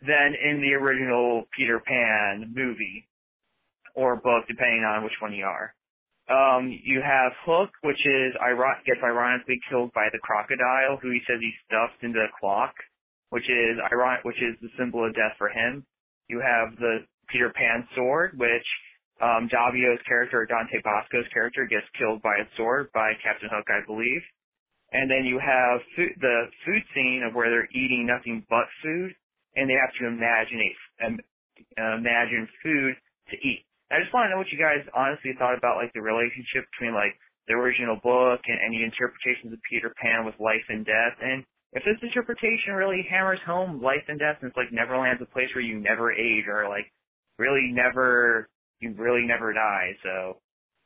than in the original Peter Pan movie or book, depending on which one you are. Um, you have Hook, which is gets ironically killed by the crocodile, who he says he stuffed into a clock, which is iron- which is the symbol of death for him. You have the Peter Pan sword, which um, Davio's character, or Dante Basco's character, gets killed by a sword by Captain Hook, I believe. And then you have food, the food scene of where they're eating nothing but food, and they have to imagine um, imagine food to eat. I just want to know what you guys honestly thought about like the relationship between like the original book and any interpretations of Peter Pan with life and death, and if this interpretation really hammers home life and death, and it's like Neverland's a place where you never age or like really never you really never die. So,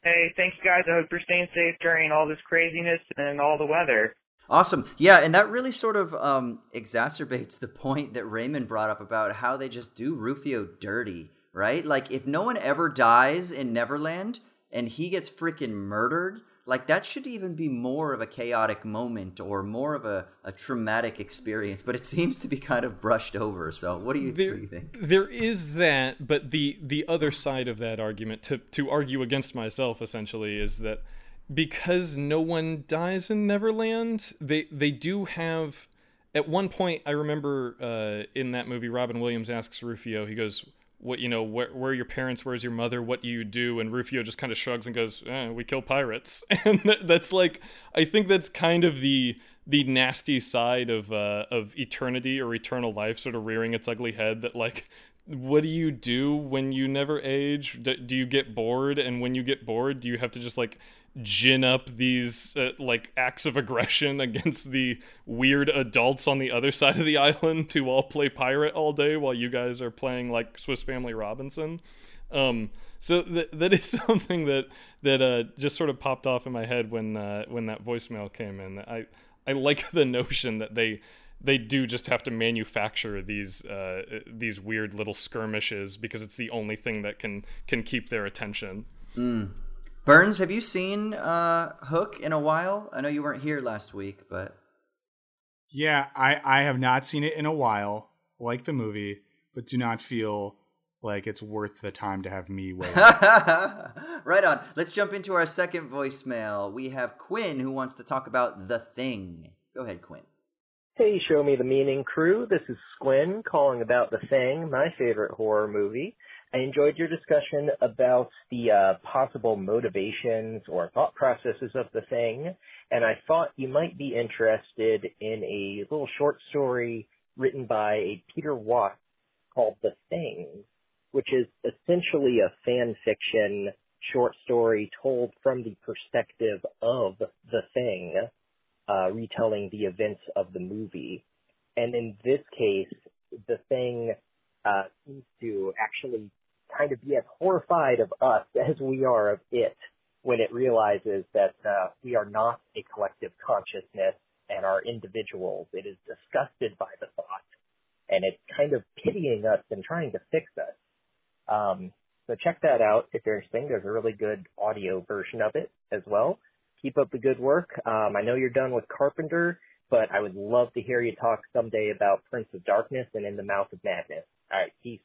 hey, thanks guys. I hope you're staying safe during all this craziness and all the weather. Awesome. Yeah, and that really sort of um, exacerbates the point that Raymond brought up about how they just do Rufio dirty, right? Like, if no one ever dies in Neverland and he gets freaking murdered, like, that should even be more of a chaotic moment or more of a, a traumatic experience, but it seems to be kind of brushed over. So, what do you, there, what do you think? there is that, but the the other side of that argument to to argue against myself essentially is that because no one dies in Neverland, they they do have at one point, I remember uh, in that movie, Robin Williams asks Rufio, he goes, "What you know? Where, where are your parents? Where's your mother? What do you do?" And Rufio just kind of shrugs and goes, eh, "We kill pirates." And that's like, I think that's kind of the the nasty side of uh, of eternity or eternal life, sort of rearing its ugly head. That like what do you do when you never age? Do you get bored? And when you get bored, do you have to just like gin up these uh, like acts of aggression against the weird adults on the other side of the island to all play pirate all day while you guys are playing like Swiss Family Robinson? Um, so th- that is something that that uh, just sort of popped off in my head when uh, when that voicemail came in. I I like the notion that they they do just have to manufacture these uh, these weird little skirmishes because it's the only thing that can can keep their attention. Mm. Burns, have you seen uh, Hook in a while? I know you weren't here last week, but yeah, I I have not seen it in a while. Like the movie, but do not feel like it's worth the time to have me wait. right on. Let's jump into our second voicemail. We have Quinn who wants to talk about The Thing. Go ahead, Quinn. Hey, Show Me the Meaning crew. This is Squin calling about The Thing, my favorite horror movie. I enjoyed your discussion about the uh, possible motivations or thought processes of The Thing, and I thought you might be interested in a little short story written by Peter Watts called The Thing, which is essentially a fan fiction short story told from the perspective of The Thing uh, retelling the events of the movie. And in this case, the thing uh, seems to actually kind of be as horrified of us as we are of it when it realizes that uh, we are not a collective consciousness and are individuals. It is disgusted by the thought, and it's kind of pitying us and trying to fix us. Um, so check that out if you're interested. There's a really good audio version of it as well keep up the good work. Um, I know you're done with Carpenter, but I would love to hear you talk someday about Prince of Darkness and In the Mouth of Madness. All right, peace.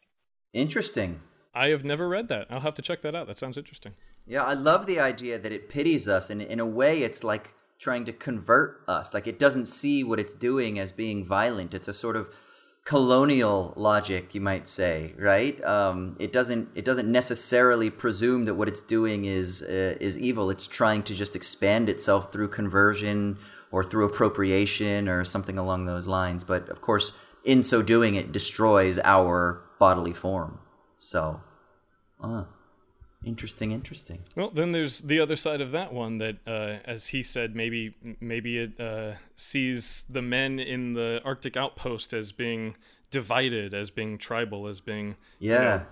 Interesting. I have never read that. I'll have to check that out. That sounds interesting. Yeah, I love the idea that it pities us, and in a way, it's like trying to convert us. Like it doesn't see what it's doing as being violent. It's a sort of colonial logic, you might say, right? Um, it doesn't it doesn't necessarily presume that what it's doing is uh, is evil. It's trying to just expand itself through conversion or through appropriation or something along those lines. But of course, in so doing, it destroys our bodily form. So, uh, Interesting, interesting. Well, then there's the other side of that one that, uh, as he said, maybe maybe it uh, sees the men in the Arctic outpost as being divided, as being tribal, as being yeah. You know,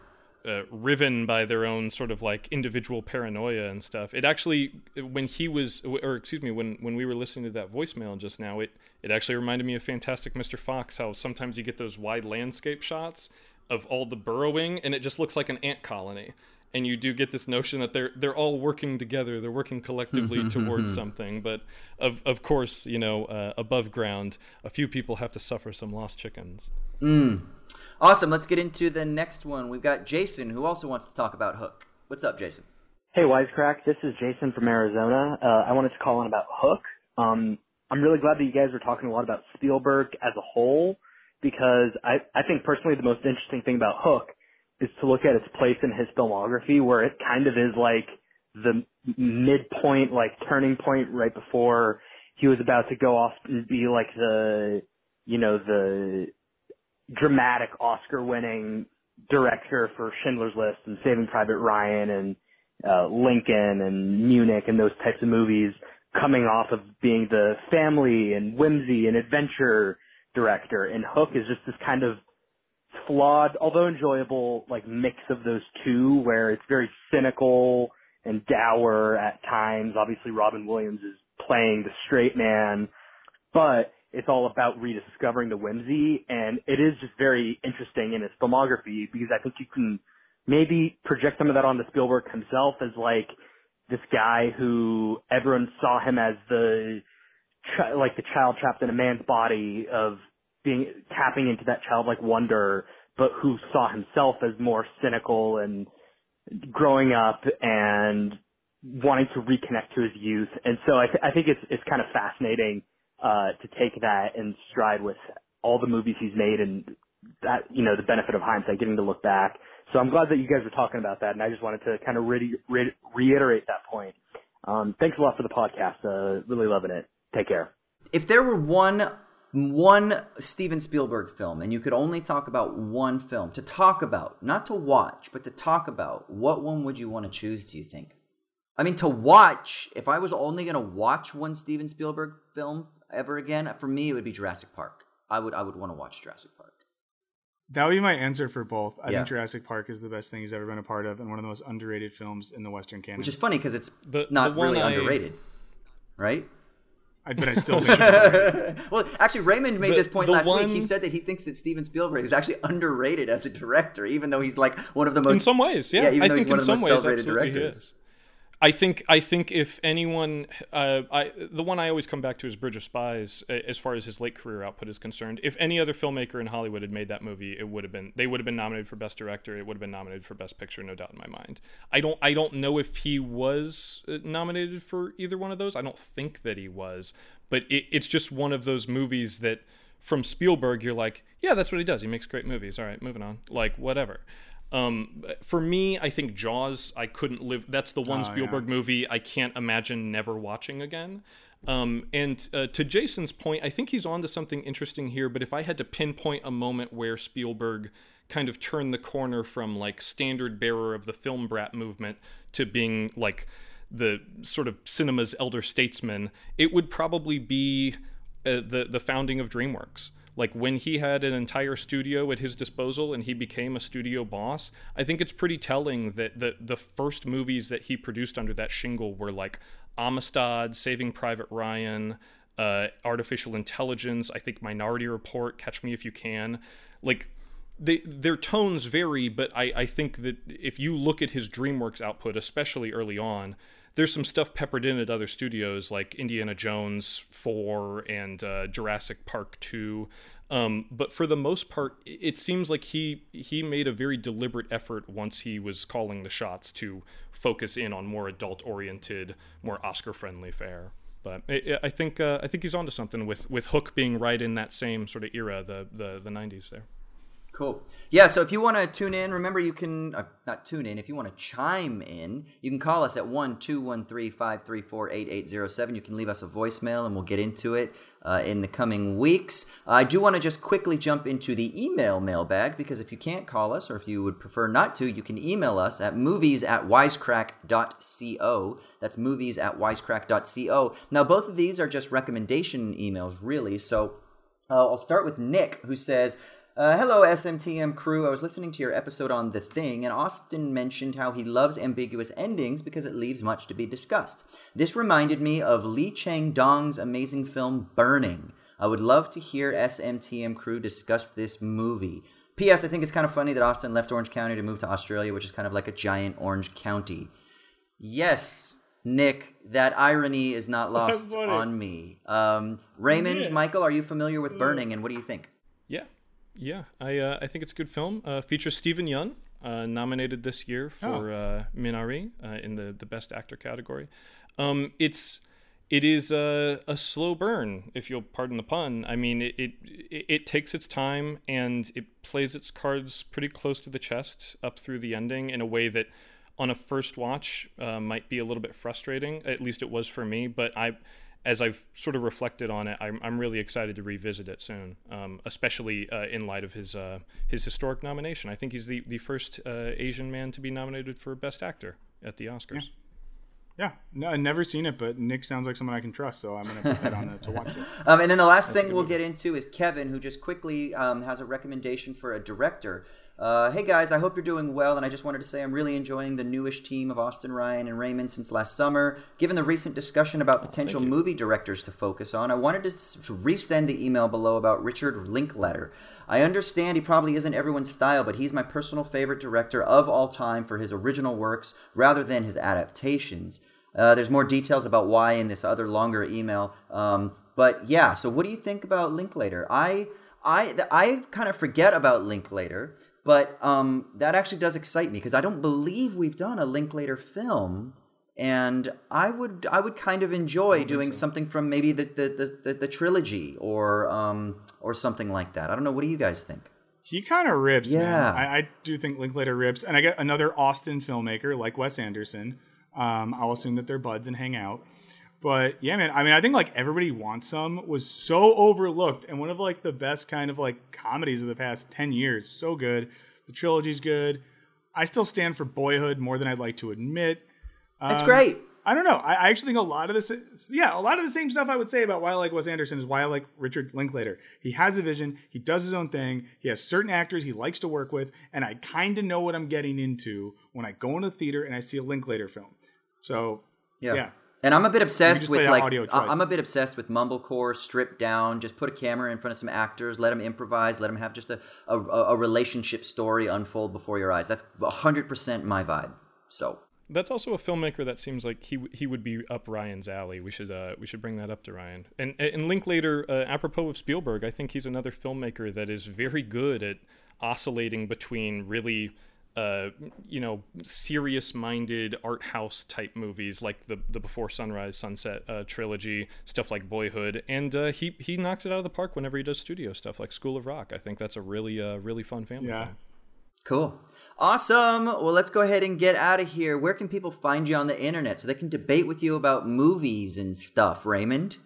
uh, riven by their own sort of like individual paranoia and stuff. It actually, when he was, or excuse me, when when we were listening to that voicemail just now, it it actually reminded me of Fantastic Mr. Fox. How sometimes you get those wide landscape shots of all the burrowing, and it just looks like an ant colony. And you do get this notion that they're they're all working together they're working collectively towards something. But of of course you know uh, above ground a few people have to suffer some lost chickens. Mm. awesome. Let's get into the next one. We've got jason who also wants to talk about hook. What's up jason? Hey wisecrack. This is jason from arizona. Uh, i wanted to call in about hook. Um, i'm really glad that you guys were talking a lot about spielberg as a whole because i i think personally the most interesting thing about hook is to look at its place in his filmography where it kind of is like the midpoint, like turning point right before he was about to go off and be like the, you know, the dramatic Oscar winning director for Schindler's List and Saving Private Ryan and uh, Lincoln and Munich and those types of movies coming off of being the family and whimsy and adventure director. And Hook is just this kind of flawed, although enjoyable, like mix of those two where it's very cynical and dour at times. Obviously Robin Williams is playing the straight man, but it's all about rediscovering the whimsy and it is just very interesting in his filmography because I think you can maybe project some of that onto Spielberg himself as like this guy who everyone saw him as the like the child trapped in a man's body of being tapping into that childlike wonder, but who saw himself as more cynical and growing up and wanting to reconnect to his youth. And so I, th- I think it's it's kind of fascinating uh, to take that and stride with all the movies he's made and that, you know, the benefit of hindsight, getting to look back. So I'm glad that you guys were talking about that, and I just wanted to kind of re- re- reiterate that point. Um, thanks a lot for the podcast. Uh, really loving it. Take care. If there were one one Steven Spielberg film and you could only talk about one film to talk about, not to watch, but to talk about, what one would you want to choose, do you think? I mean, to watch, if I was only going to watch one Steven Spielberg film ever again, for me it would be Jurassic Park. I would I would want to watch Jurassic Park. That would be my answer for both. I Yeah. think Jurassic Park is the best thing he's ever been a part of and one of the most underrated films in the Western canon. Which is funny because it's The- not the really I- underrated, right? I, but I still think well, actually, Raymond made The- this point the last week. He said that he thinks that Steven Spielberg is actually underrated as a director, even though he's like one of the most in some ways, yeah. even I though think he's one in of the some most ways, celebrated absolutely he directors. I think I think if anyone, uh, I the one I always come back to is Bridge of Spies. As far as his late career output is concerned, if any other filmmaker in Hollywood had made that movie, it would have been they would have been nominated for best director. It would have been nominated for best picture, no doubt in my mind. I don't I don't know if he was uh, nominated for either one of those. I don't think that he was, but it, it's just one of those movies that from Spielberg, you're like, yeah, that's what he does. He makes great movies. All right, moving on. Like whatever. Um, for me, I think Jaws. I couldn't live. That's the one Oh, Spielberg movie I can't imagine never watching again. Um, and uh, to Jason's point, I think he's on to something interesting here. But if I had to pinpoint a moment where Spielberg kind of turned the corner from like standard bearer of the film brat movement to being like the sort of cinema's elder statesman, it would probably be uh, the the founding of DreamWorks. Like when he had an entire studio at his disposal and he became a studio boss, I think it's pretty telling that the the first movies that he produced under that shingle were like Amistad, Saving Private Ryan, uh, Artificial Intelligence, I think Minority Report, Catch Me If You Can. Like they, their tones vary, but I, I think that if you look at his DreamWorks output, especially early on, there's some stuff peppered in at other studios like Indiana Jones 4 and uh, Jurassic Park 2. Um, but for the most part, it seems like he he made a very deliberate effort once he was calling the shots to focus in on more adult-oriented, more Oscar-friendly fare. But I, I think uh, I think he's onto something with with Hook being right in that same sort of era, the the, the 90s there. Cool. Yeah, so if you want to tune in, remember you can, uh, not tune in, if you want to chime in, you can call us at 1 213 534 8807. You can leave us a voicemail and we'll get into it uh, in the coming weeks. I do want to just quickly jump into the email mailbag because if you can't call us or if you would prefer not to, you can email us at movies at wisecrack.co. That's movies at wisecrack.co. Now, both of these are just recommendation emails, really. So uh, I'll start with Nick, who says, uh, hello, SMTM crew. I was listening to your episode on The Thing, and Austin mentioned how he loves ambiguous endings because it leaves much to be discussed. This reminded me of Lee Chang Dong's amazing film Burning. I would love to hear SMTM crew discuss this movie. P.S. I think it's kind of funny that Austin left Orange County to move to Australia, which is kind of like a giant orange county. Yes, Nick, that irony is not lost on me. Um, Raymond, Michael, are you familiar with Burning, and what do you think? Yeah. I uh, I think it's a good film. Uh, features Steven Yeun, uh, nominated this year for uh, Minari uh, in the the Best Actor category. Um, it's it is a, a slow burn, if you'll pardon the pun. I mean, it, it it takes its time and it plays its cards pretty close to the chest up through the ending in a way that, on a first watch, uh, might be a little bit frustrating. At least it was for me. But I, as I've sort of reflected on it, I'm, I'm really excited to revisit it soon, um, especially uh, in light of his uh, his historic nomination. I think he's the the first uh, Asian man to be nominated for Best Actor at the Oscars. Yeah, no, I've never seen it, but Nick sounds like someone I can trust, so I'm gonna put that on the to watch list. Um, and then the last thing we'll get into is Kevin, who just quickly um, has a recommendation for a director. Uh, hey guys, I hope you're doing well, and I just wanted to say I'm really enjoying the newish team of Austin Ryan and Raymond since last summer. Given the recent discussion about potential movie directors to focus on, I wanted to to resend the email below about Richard Linklater. I understand he probably isn't everyone's style, but he's my personal favorite director of all time for his original works rather than his adaptations. Uh, there's more details about why in this other longer email. Um, but yeah, so what do you think about Linklater? I I I kind of forget about Linklater, but um, that actually does excite me because I don't believe we've done a Linklater film. And I would I would kind of enjoy doing so. something from maybe the the, the, the, the trilogy or um or something like that. I don't know. What do you guys think? He kind of rips. Yeah, I, I, do think Linklater rips, and I get another Austin filmmaker like Wes Anderson. Um, I'll assume that they're buds and hang out. But yeah, man. I mean, I think like Everybody Wants Some was so overlooked and one of like the best kind of like comedies of the past ten years. So good. The trilogy's good. I still stand for Boyhood more than I'd like to admit. That's um, great. I don't know. I, I, actually think a lot of this, yeah, a lot of the same stuff I would say about why I like Wes Anderson is why I like Richard Linklater. He has a vision. He does his own thing. He has certain actors he likes to work with, and I kind of know what I'm getting into when I go into the theater and I see a Linklater film. So yeah. yeah. And I'm a bit obsessed with like I'm a bit obsessed with mumblecore, stripped down. Just put a camera in front of some actors, let them improvise, let them have just a a, a relationship story unfold before your eyes. That's 100 percent my vibe. So that's also a filmmaker that seems like he he would be up Ryan's alley. We should uh, we should bring that up to Ryan. And and Linklater, uh, apropos of Spielberg, I think he's another filmmaker that is very good at oscillating between really uh, you know, serious-minded art house type movies like the the Before Sunrise, Sunset uh, trilogy, stuff like Boyhood, and uh, he he knocks it out of the park whenever he does studio stuff like School of Rock. I think that's a really uh, really fun family yeah. film. Cool. Awesome. Well, let's go ahead and get out of here. Where can people find you on the internet so they can debate with you about movies and stuff, Raymond?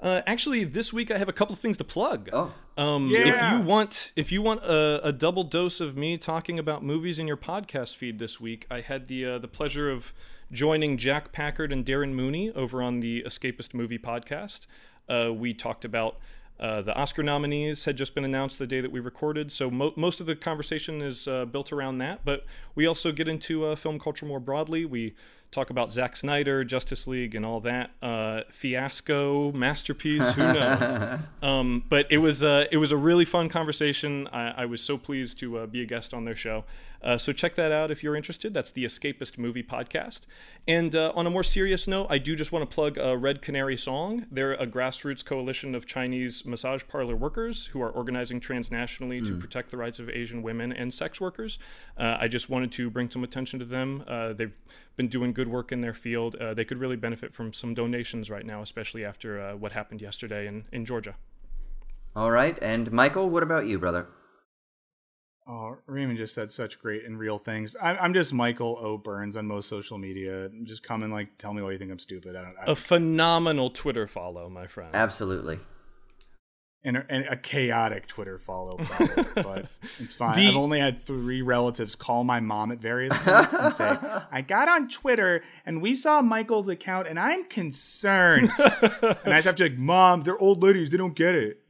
Uh, actually, this week I have a couple of things to plug. Oh, um, yeah. If you want, if you want a, a, double dose of me talking about movies in your podcast feed this week, I had the uh, the pleasure of joining Jack Packard and Darren Mooney over on the Escapist Movie Podcast. Uh, we talked about uh, the Oscar nominees had just been announced the day that we recorded, so mo- most of the conversation is uh, built around that. But we also get into uh, film culture more broadly. We talk about Zack Snyder, Justice League, and all that. Uh, fiasco, masterpiece, who knows? um, but it was uh, it was a really fun conversation. I, I was so pleased to uh, be a guest on their show. Uh, so check that out if you're interested. That's the Escapist Movie Podcast. And uh, on a more serious note, I do just want to plug a Red Canary Song. They're a grassroots coalition of Chinese massage parlor workers who are organizing transnationally mm. to hmm. protect the rights of Asian women and sex workers. Uh, I just wanted to bring some attention to them. Uh, they've been doing good work in their field. Uh, they could really benefit from some donations right now, especially after uh, what happened yesterday in, in Georgia. All right. And Michael, what about you, brother? Oh, Raymond just said such great and real things. I'm, I'm just Michael O. Burns on most social media. Just come and like tell me why you think I'm stupid. I don't, I don't a phenomenal Twitter follow, my friend. Absolutely. And a, and a chaotic Twitter follow, probably, but it's fine. The... I've only had three relatives call my mom at various points and say, "I got on Twitter and we saw Michael's account, and I'm concerned." and I just have to like, "Mom, they're old ladies; they don't get it."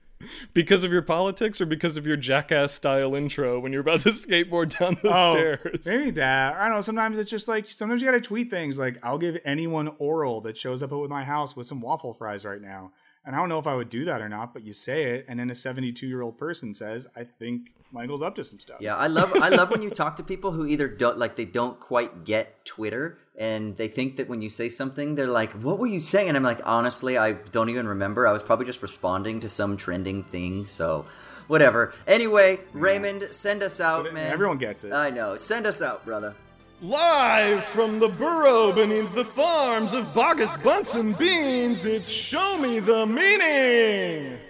because of your politics or because of your jackass style intro when you're about to skateboard down the oh, stairs? Maybe that. I don't know. Sometimes it's just like sometimes you gotta tweet things like I'll give anyone oral that shows up at my house with some waffle fries right now. And I don't know if I would do that or not, but you say it, and then a 72 year old person says, "I think Michael's up to some stuff." Yeah, I love I love when you talk to people who either don't like they don't quite get Twitter, and they think that when you say something, they're like, "What were you saying?" And I'm like, honestly, I don't even remember. I was probably just responding to some trending thing. So, whatever. Anyway, yeah. Raymond, send us out, but man. Everyone gets it. I know. Send us out, brother. Live from the burrow beneath the farms of Boggis Bunsen Beans, it's Show Me the Meaning!